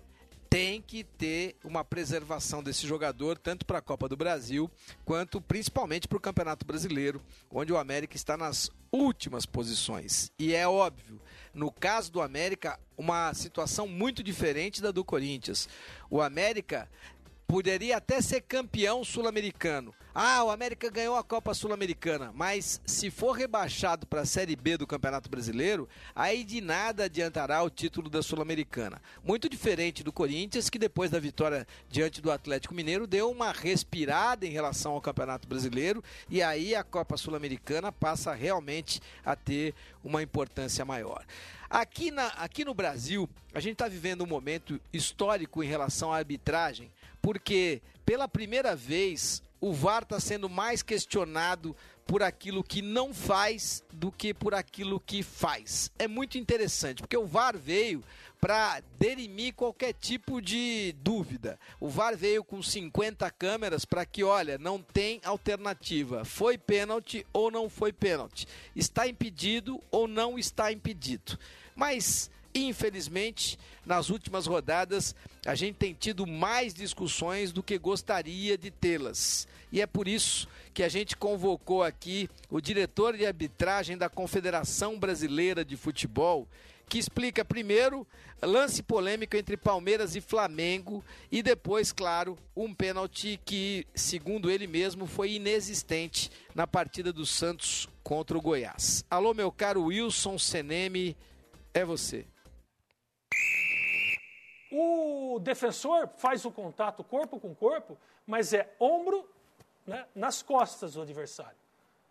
tem que ter uma preservação desse jogador, tanto para a Copa do Brasil, quanto principalmente para o Campeonato Brasileiro, onde o América está nas últimas posições. E é óbvio, no caso do América, uma situação muito diferente da do Corinthians. O América poderia até ser campeão sul-americano. Ah, o América ganhou a Copa Sul-Americana, mas se for rebaixado para a Série B do Campeonato Brasileiro, aí de nada adiantará o título da Sul-Americana. Muito diferente do Corinthians, que depois da vitória diante do Atlético Mineiro deu uma respirada em relação ao Campeonato Brasileiro e aí a Copa Sul-Americana passa realmente a ter uma importância maior. Aqui, na, aqui no Brasil, a gente está vivendo um momento histórico em relação à arbitragem porque pela primeira vez o VAR está sendo mais questionado por aquilo que não faz do que por aquilo que faz. É muito interessante, porque o VAR veio para derimir qualquer tipo de dúvida. O VAR veio com 50 câmeras para que, olha, não tem alternativa. Foi pênalti ou não foi pênalti? Está impedido ou não está impedido? Mas Infelizmente, nas últimas rodadas, a gente tem tido mais discussões do que gostaria de tê-las. E é por isso que a gente convocou aqui o diretor de arbitragem da Confederação Brasileira de Futebol, que explica primeiro lance polêmico entre Palmeiras e Flamengo e depois, claro, um pênalti que, segundo ele mesmo, foi inexistente na partida do Santos contra o Goiás. Alô, meu caro Wilson Seneme, é você. O defensor faz o contato corpo com corpo, mas é ombro né, nas costas do adversário.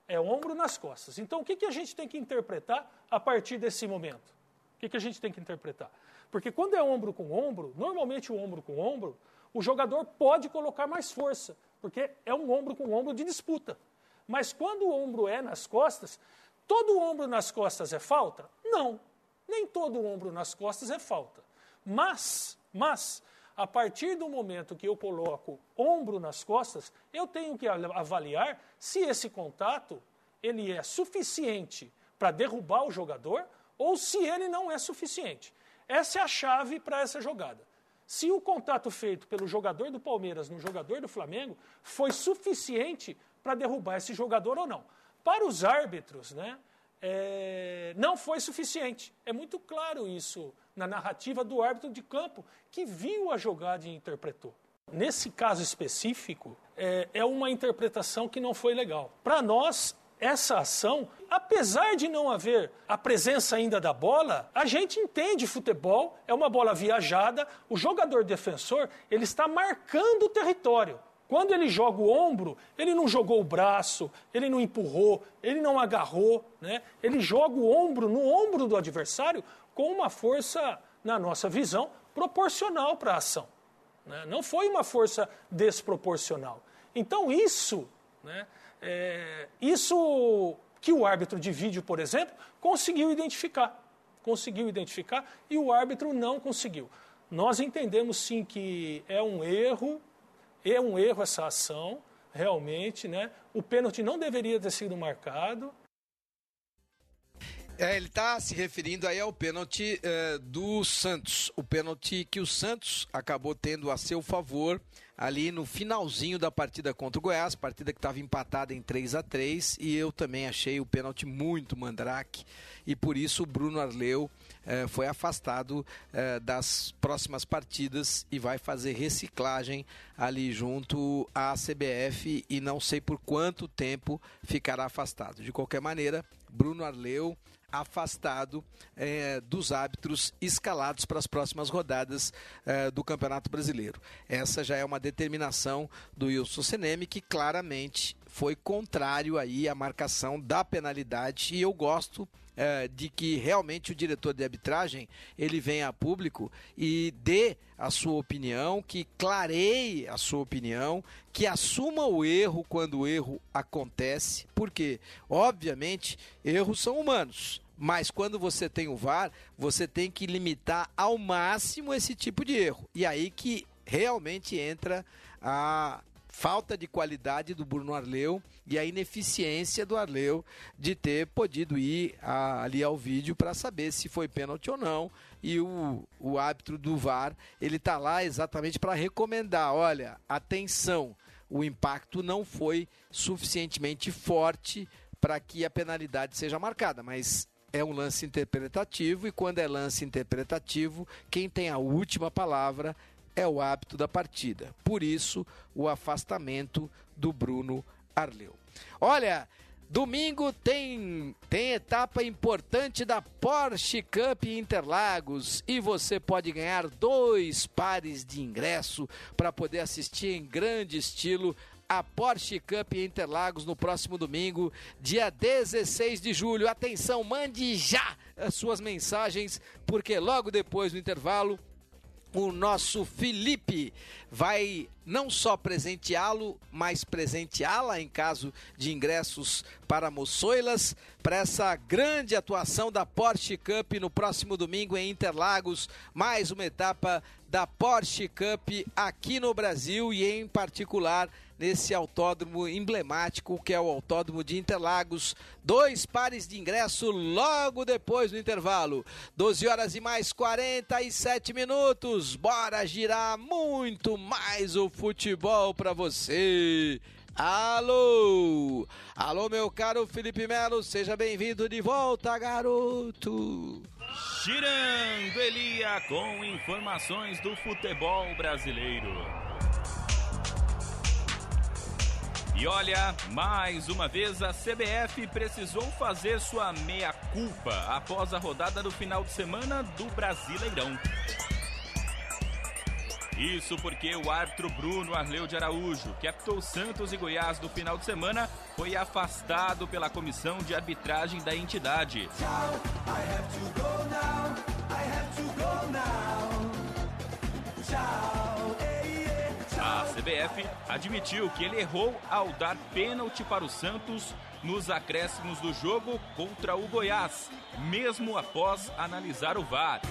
É ombro nas costas. Então, o que, que a gente tem que interpretar a partir desse momento? O que, que a gente tem que interpretar? Porque quando é ombro com ombro, normalmente o ombro com ombro, o jogador pode colocar mais força, porque é um ombro com ombro de disputa. Mas quando o ombro é nas costas, todo ombro nas costas é falta? Não. Nem todo ombro nas costas é falta. Mas, mas, a partir do momento que eu coloco ombro nas costas, eu tenho que avaliar se esse contato ele é suficiente para derrubar o jogador ou se ele não é suficiente. Essa é a chave para essa jogada. Se o contato feito pelo jogador do Palmeiras no jogador do Flamengo foi suficiente para derrubar esse jogador ou não. Para os árbitros, né, é, não foi suficiente. É muito claro isso na narrativa do árbitro de campo, que viu a jogada e interpretou. Nesse caso específico, é, é uma interpretação que não foi legal. Para nós, essa ação, apesar de não haver a presença ainda da bola, a gente entende futebol, é uma bola viajada, o jogador defensor, ele está marcando o território. Quando ele joga o ombro, ele não jogou o braço, ele não empurrou, ele não agarrou, né? ele joga o ombro no ombro do adversário com uma força, na nossa visão, proporcional para a ação. Né? Não foi uma força desproporcional. Então, isso, né, é, isso que o árbitro de vídeo, por exemplo, conseguiu identificar. Conseguiu identificar e o árbitro não conseguiu. Nós entendemos sim que é um erro é um erro essa ação, realmente, né? O pênalti não deveria ter sido marcado. É, ele está se referindo aí ao pênalti é, do Santos. O pênalti que o Santos acabou tendo a seu favor ali no finalzinho da partida contra o Goiás, partida que estava empatada em 3 a 3 e eu também achei o pênalti muito mandrake e por isso o Bruno Arleu eh, foi afastado eh, das próximas partidas e vai fazer reciclagem ali junto à CBF e não sei por quanto tempo ficará afastado. De qualquer maneira, Bruno Arleu afastado eh, dos árbitros escalados para as próximas rodadas do Campeonato Brasileiro. Essa já é uma determinação do Wilson Seneme que claramente foi contrário aí à marcação da penalidade e eu gosto é, de que realmente o diretor de arbitragem ele venha a público e dê a sua opinião, que clareie a sua opinião, que assuma o erro quando o erro acontece, porque, obviamente, erros são humanos. Mas quando você tem o VAR, você tem que limitar ao máximo esse tipo de erro. E aí que realmente entra a falta de qualidade do Bruno Arleu e a ineficiência do Arleu de ter podido ir a, ali ao vídeo para saber se foi pênalti ou não. E o, o árbitro do VAR, ele está lá exatamente para recomendar, olha, atenção, o impacto não foi suficientemente forte para que a penalidade seja marcada, mas é um lance interpretativo e quando é lance interpretativo, quem tem a última palavra é o hábito da partida. Por isso, o afastamento do Bruno Arleu. Olha, Domingo tem, tem etapa importante da Porsche Cup Interlagos e você pode ganhar dois pares de ingresso para poder assistir em grande estilo a Porsche Cup Interlagos no próximo domingo, dia 16 de julho. Atenção, mande já as suas mensagens, porque logo depois do intervalo o nosso Felipe vai não só presenteá-lo, mas presenteá-la em caso de ingressos para Moçoilas, para essa grande atuação da Porsche Cup no próximo domingo em Interlagos, mais uma etapa da Porsche Cup aqui no Brasil e em particular nesse autódromo emblemático que é o Autódromo de Interlagos. Dois pares de ingresso logo depois do intervalo. 12 horas e mais 47 minutos. Bora girar muito mais o futebol para você. Alô! Alô, meu caro Felipe Melo, seja bem-vindo de volta, garoto! Girando Elia com informações do futebol brasileiro. E olha, mais uma vez a CBF precisou fazer sua meia-culpa após a rodada do final de semana do Brasileirão. Isso porque o árbitro Bruno Arleu de Araújo, que apitou Santos e Goiás no final de semana, foi afastado pela comissão de arbitragem da entidade. A CBF admitiu que ele errou ao dar pênalti para o Santos nos acréscimos do jogo contra o Goiás, mesmo após analisar o VAR.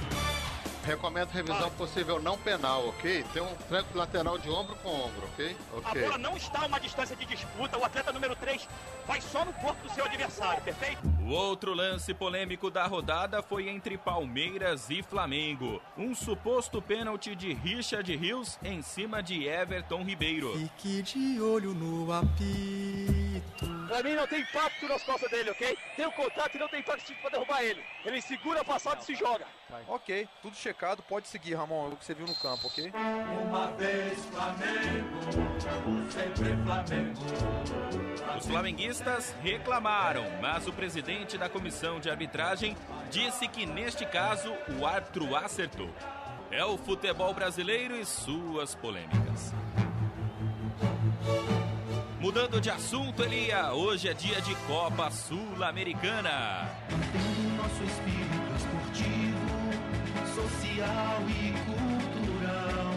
Recomendo revisão possível não penal, ok? Tem um tranco lateral de ombro com ombro, ok? A Ok. bola não está a uma distância de disputa. O atleta número 3 vai só no corpo do seu adversário, perfeito? O outro lance polêmico da rodada foi entre Palmeiras e Flamengo. Um suposto pênalti de Richard Rios em cima de Everton Ribeiro. Fique de olho no apito. Pra mim não tem impacto nas costas dele, ok? Tem o contato e não tem impacto pra derrubar ele. Ele segura a passada e se joga. Ok, tudo checado, pode seguir, Ramon, o que você viu no campo, ok? Uma vez Flamengo, sempre Flamengo. Os flamenguistas reclamaram, mas o presidente da comissão de arbitragem disse que neste caso o árbitro acertou. É o futebol brasileiro e suas polêmicas. Mudando de assunto, Elia, hoje é dia de Copa Sul-Americana. Nosso espírito esportivo, social e cultural.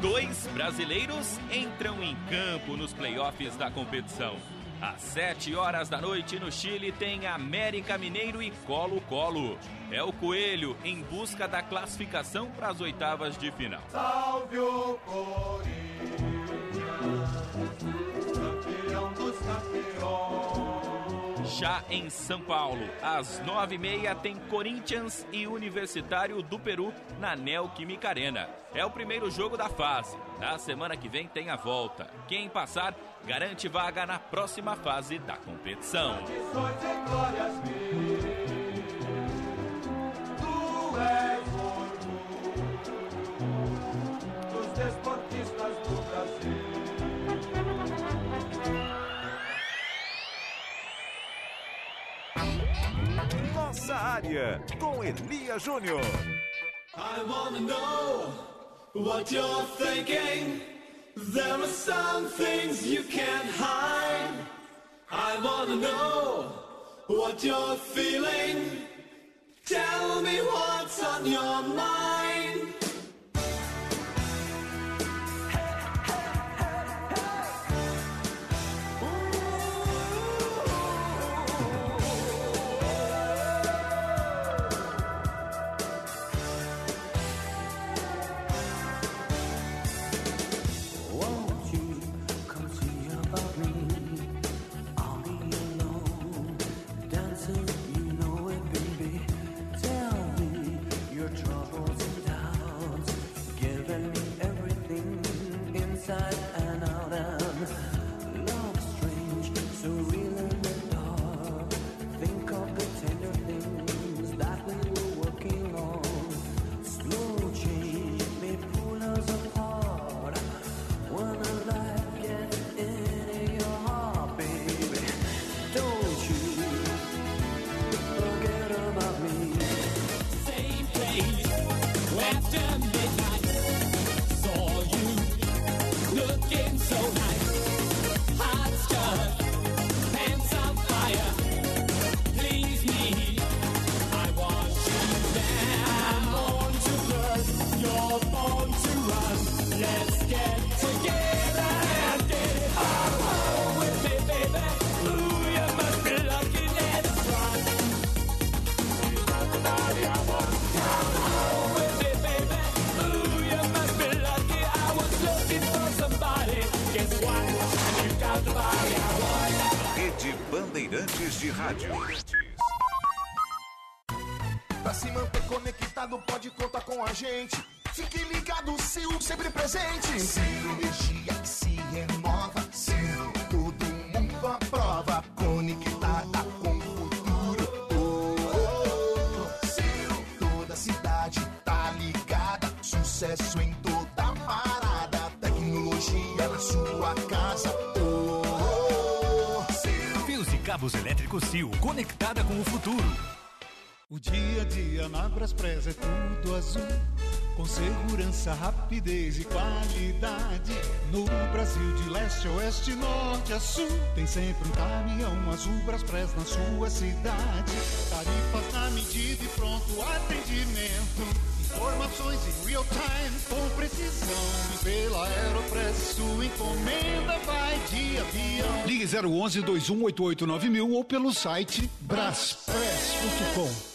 Dois brasileiros entram em campo nos playoffs da competição. Às 7 horas da noite no Chile tem América Mineiro e Colo-Colo. É o Coelho em busca da classificação para as oitavas de final. Salve o Corinthians, Já em São Paulo, às 9h30 tem Corinthians e Universitário do Peru na Neoquímica Arena. É o primeiro jogo da fase. Na semana que vem tem a volta. Quem passar garante vaga na próxima fase da competição. Nossa área, com Elia Júnior. I wanna know what you're thinking. There are some things you can't hide. I wanna know what you're feeling. Tell me what's on your mind. Com segurança, rapidez e qualidade. No Brasil, de leste a oeste, norte a sul. Tem sempre um caminhão azul Braspress na sua cidade. Tarifas na medida e pronto atendimento. Informações em real time com precisão. E pela Aeropress, sua encomenda vai de avião. Ligue 011 2188 9000 ou pelo site braspress.com.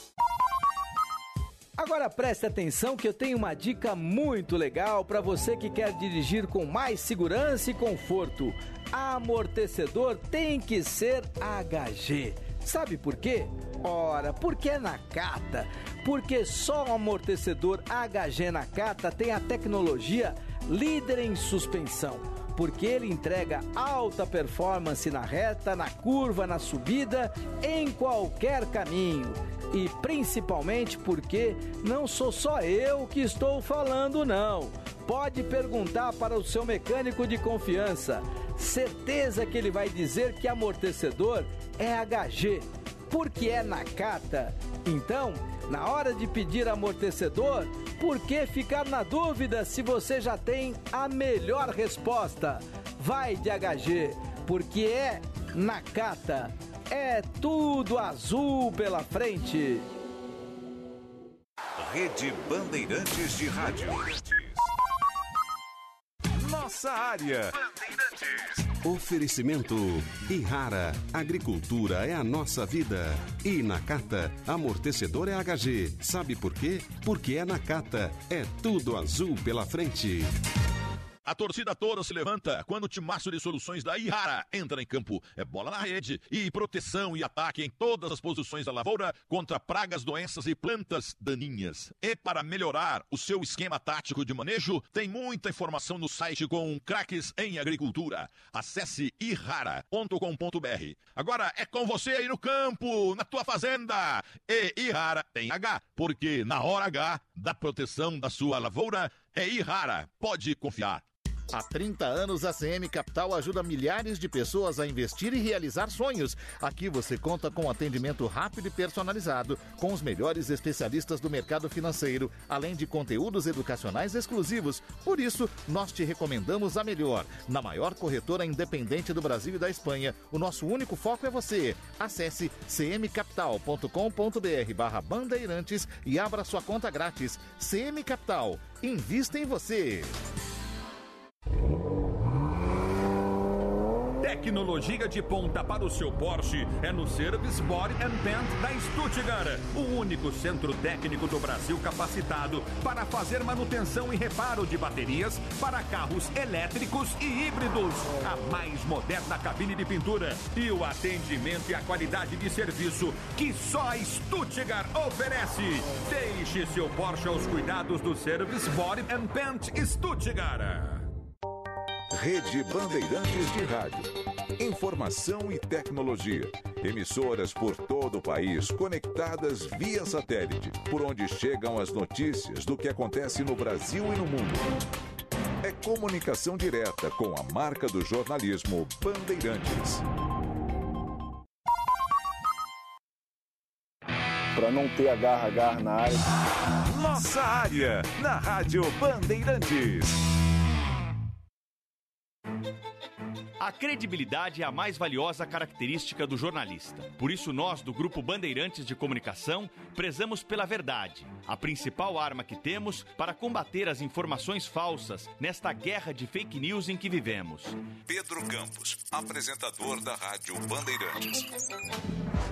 Agora preste atenção que eu tenho uma dica muito legal para você que quer dirigir com mais segurança e conforto. Amortecedor tem que ser HG. Sabe por quê? Ora, porque é Nakata. Porque só o amortecedor HG Nakata tem a tecnologia líder em suspensão. Porque ele entrega alta performance na reta, na curva, na subida, em qualquer caminho. E principalmente porque não sou só eu que estou falando, não. Pode perguntar para o seu mecânico de confiança. Certeza que ele vai dizer que amortecedor é HG, porque é Nakata. Então, na hora de pedir amortecedor, por que ficar na dúvida se você já tem a melhor resposta? Vai de HG, porque é Nakata. É tudo azul pela frente. Rede Bandeirantes de Rádio. Nossa área. Oferecimento Irrara, agricultura é a nossa vida. E Nakata, amortecedor é HG. Sabe por quê? Porque é Nakata, é tudo azul pela frente. A torcida toda se levanta quando o timaço de soluções da Ihara entra em campo. É bola na rede e proteção e ataque em todas as posições da lavoura contra pragas, doenças e plantas daninhas. E para melhorar o seu esquema tático de manejo, tem muita informação no site com craques em agricultura. Acesse ihara.com.br. Agora é com você aí no campo, na tua fazenda. E Ihara tem H, porque na hora H da proteção da sua lavoura é Ihara. Pode confiar. Há 30 anos, a CM Capital ajuda milhares de pessoas a investir e realizar sonhos. Aqui você conta com atendimento rápido e personalizado, com os melhores especialistas do mercado financeiro, além de conteúdos educacionais exclusivos. Por isso, nós te recomendamos a melhor. Na maior corretora independente do Brasil e da Espanha, o nosso único foco é você. Acesse cmcapital.com.br barra bandeirantes e abra sua conta grátis. CM Capital. Invista em você. Tecnologia de ponta para o seu Porsche é no Service Body and Paint da Stuttgart, o único centro técnico do Brasil capacitado para fazer manutenção e reparo de baterias para carros elétricos e híbridos. A mais moderna cabine de pintura e o atendimento e a qualidade de serviço que só a Stuttgart oferece. Deixe seu Porsche aos cuidados do Service Body and Paint Stuttgart. Rede Bandeirantes de Rádio. Informação e tecnologia. Emissoras por todo o país conectadas via satélite, por onde chegam as notícias do que acontece no Brasil e no mundo. É comunicação direta com a marca do jornalismo Bandeirantes. Para não ter agarra-agarra na área. Nossa área, na Rádio Bandeirantes. Thank you. A credibilidade é a mais valiosa característica do jornalista. Por isso, nós, do Grupo Bandeirantes de Comunicação, prezamos pela verdade, a principal arma que temos para combater as informações falsas nesta guerra de fake news em que vivemos. Pedro Campos, apresentador da Rádio Bandeirantes.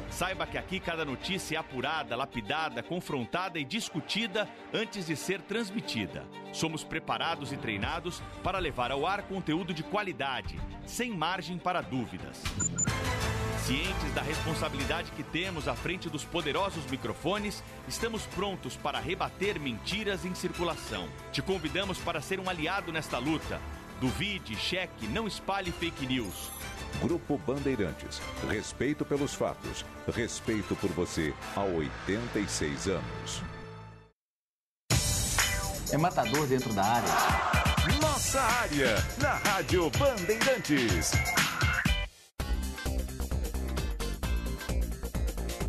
Saiba que aqui cada notícia é apurada, lapidada, confrontada e discutida antes de ser transmitida. Somos preparados e treinados para levar ao ar conteúdo de qualidade, sem margem para dúvidas. Cientes da responsabilidade que temos à frente dos poderosos microfones, estamos prontos para rebater mentiras em circulação. Te convidamos para ser um aliado nesta luta. Duvide, cheque, não espalhe fake news. Grupo Bandeirantes. Respeito pelos fatos. Respeito por você há 86 anos. É matador dentro da área. Nossa área, na Rádio Bandeirantes.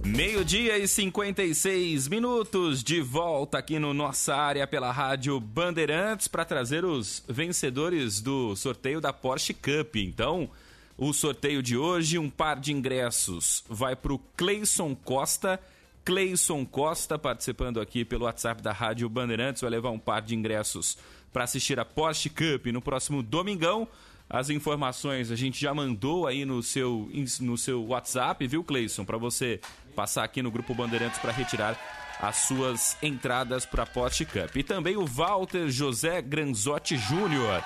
Meio-dia e 56 minutos de volta aqui no Nossa Área pela Rádio Bandeirantes para trazer os vencedores do sorteio da Porsche Cup. Então, o sorteio de hoje, um par de ingressos vai para o Cleison Costa. Cleison Costa participando aqui pelo WhatsApp da Rádio Bandeirantes vai levar um par de ingressos para assistir a Porsche Cup no próximo domingão. As informações a gente já mandou aí no seu, no seu WhatsApp, viu, Cleison? Para você passar aqui no Grupo Bandeirantes para retirar as suas entradas para a Porsche Cup. E também o Walter José Granzotti Júnior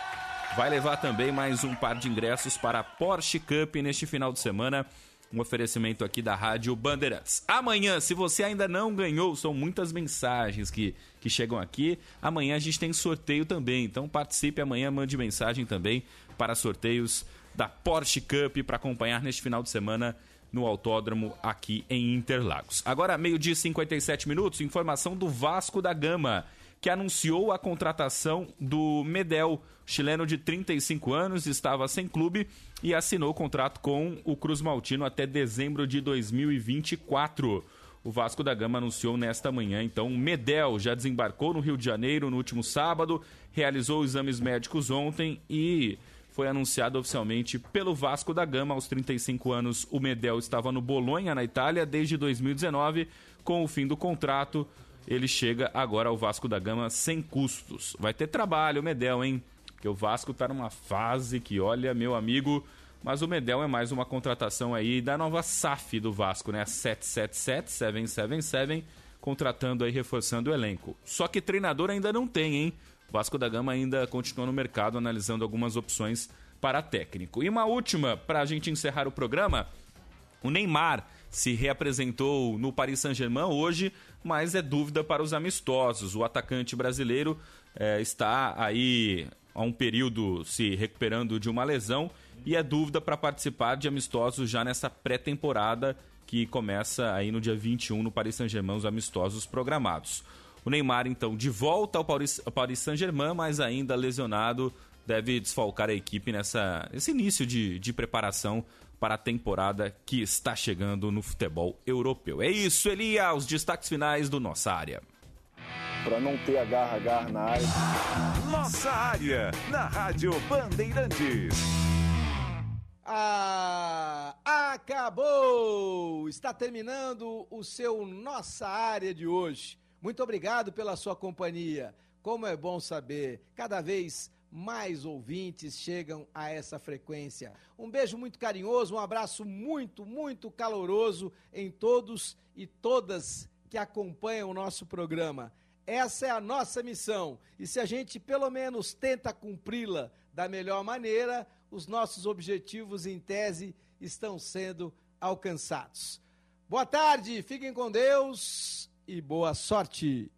vai levar também mais um par de ingressos para a Porsche Cup neste final de semana. Um oferecimento aqui da Rádio Bandeirantes. Amanhã, se você ainda não ganhou, são muitas mensagens que, que chegam aqui. Amanhã a gente tem sorteio também, então participe amanhã, mande mensagem também para sorteios da Porsche Cup para acompanhar neste final de semana no autódromo aqui em Interlagos. Agora, meio-dia e 57 minutos, informação do Vasco da Gama, que anunciou a contratação do Medel, chileno de 35 anos, estava sem clube e assinou contrato com o Cruz Maltino até dezembro de 2024. O Vasco da Gama anunciou nesta manhã, então, Medel já desembarcou no Rio de Janeiro no último sábado, realizou exames médicos ontem e foi anunciado oficialmente pelo Vasco da Gama. Aos 35 anos, o Medel estava no Bolonha, na Itália, desde 2019. Com o fim do contrato, ele chega agora ao Vasco da Gama sem custos. Vai ter trabalho, Medel, hein? Porque o Vasco está numa fase que, olha, meu amigo. Mas o Medel é mais uma contratação aí da nova SAF do Vasco, né? 777, 777, contratando aí, reforçando o elenco. Só que treinador ainda não tem, hein? Vasco da Gama ainda continua no mercado analisando algumas opções para técnico. E uma última, para a gente encerrar o programa: o Neymar se reapresentou no Paris Saint-Germain hoje, mas é dúvida para os amistosos. O atacante brasileiro é, está aí há um período se recuperando de uma lesão e é dúvida para participar de amistosos já nessa pré-temporada que começa aí no dia 21 no Paris Saint-Germain, os amistosos programados. O Neymar, então, de volta ao Paris, Saint-Germain, mas ainda lesionado, deve desfalcar a equipe nessa, nesse início de, de preparação para a temporada que está chegando no futebol europeu. É isso, Elia, os destaques finais do Nossa Área. Para não ter agarra-agarra na área. Nossa Área, na Rádio Bandeirantes. Ah, acabou! Está terminando o seu Nossa Área de hoje. Muito obrigado pela sua companhia. Como é bom saber, cada vez mais ouvintes chegam a essa frequência. Um beijo muito carinhoso, um abraço muito, muito caloroso em todos e todas que acompanham o nosso programa. Essa é a nossa missão e se a gente pelo menos tenta cumpri-la da melhor maneira, os nossos objetivos em tese estão sendo alcançados. Boa tarde, fiquem com Deus e boa sorte.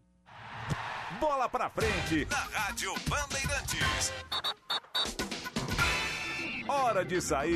Bola pra frente na Rádio Bandeirantes. Hora de sair.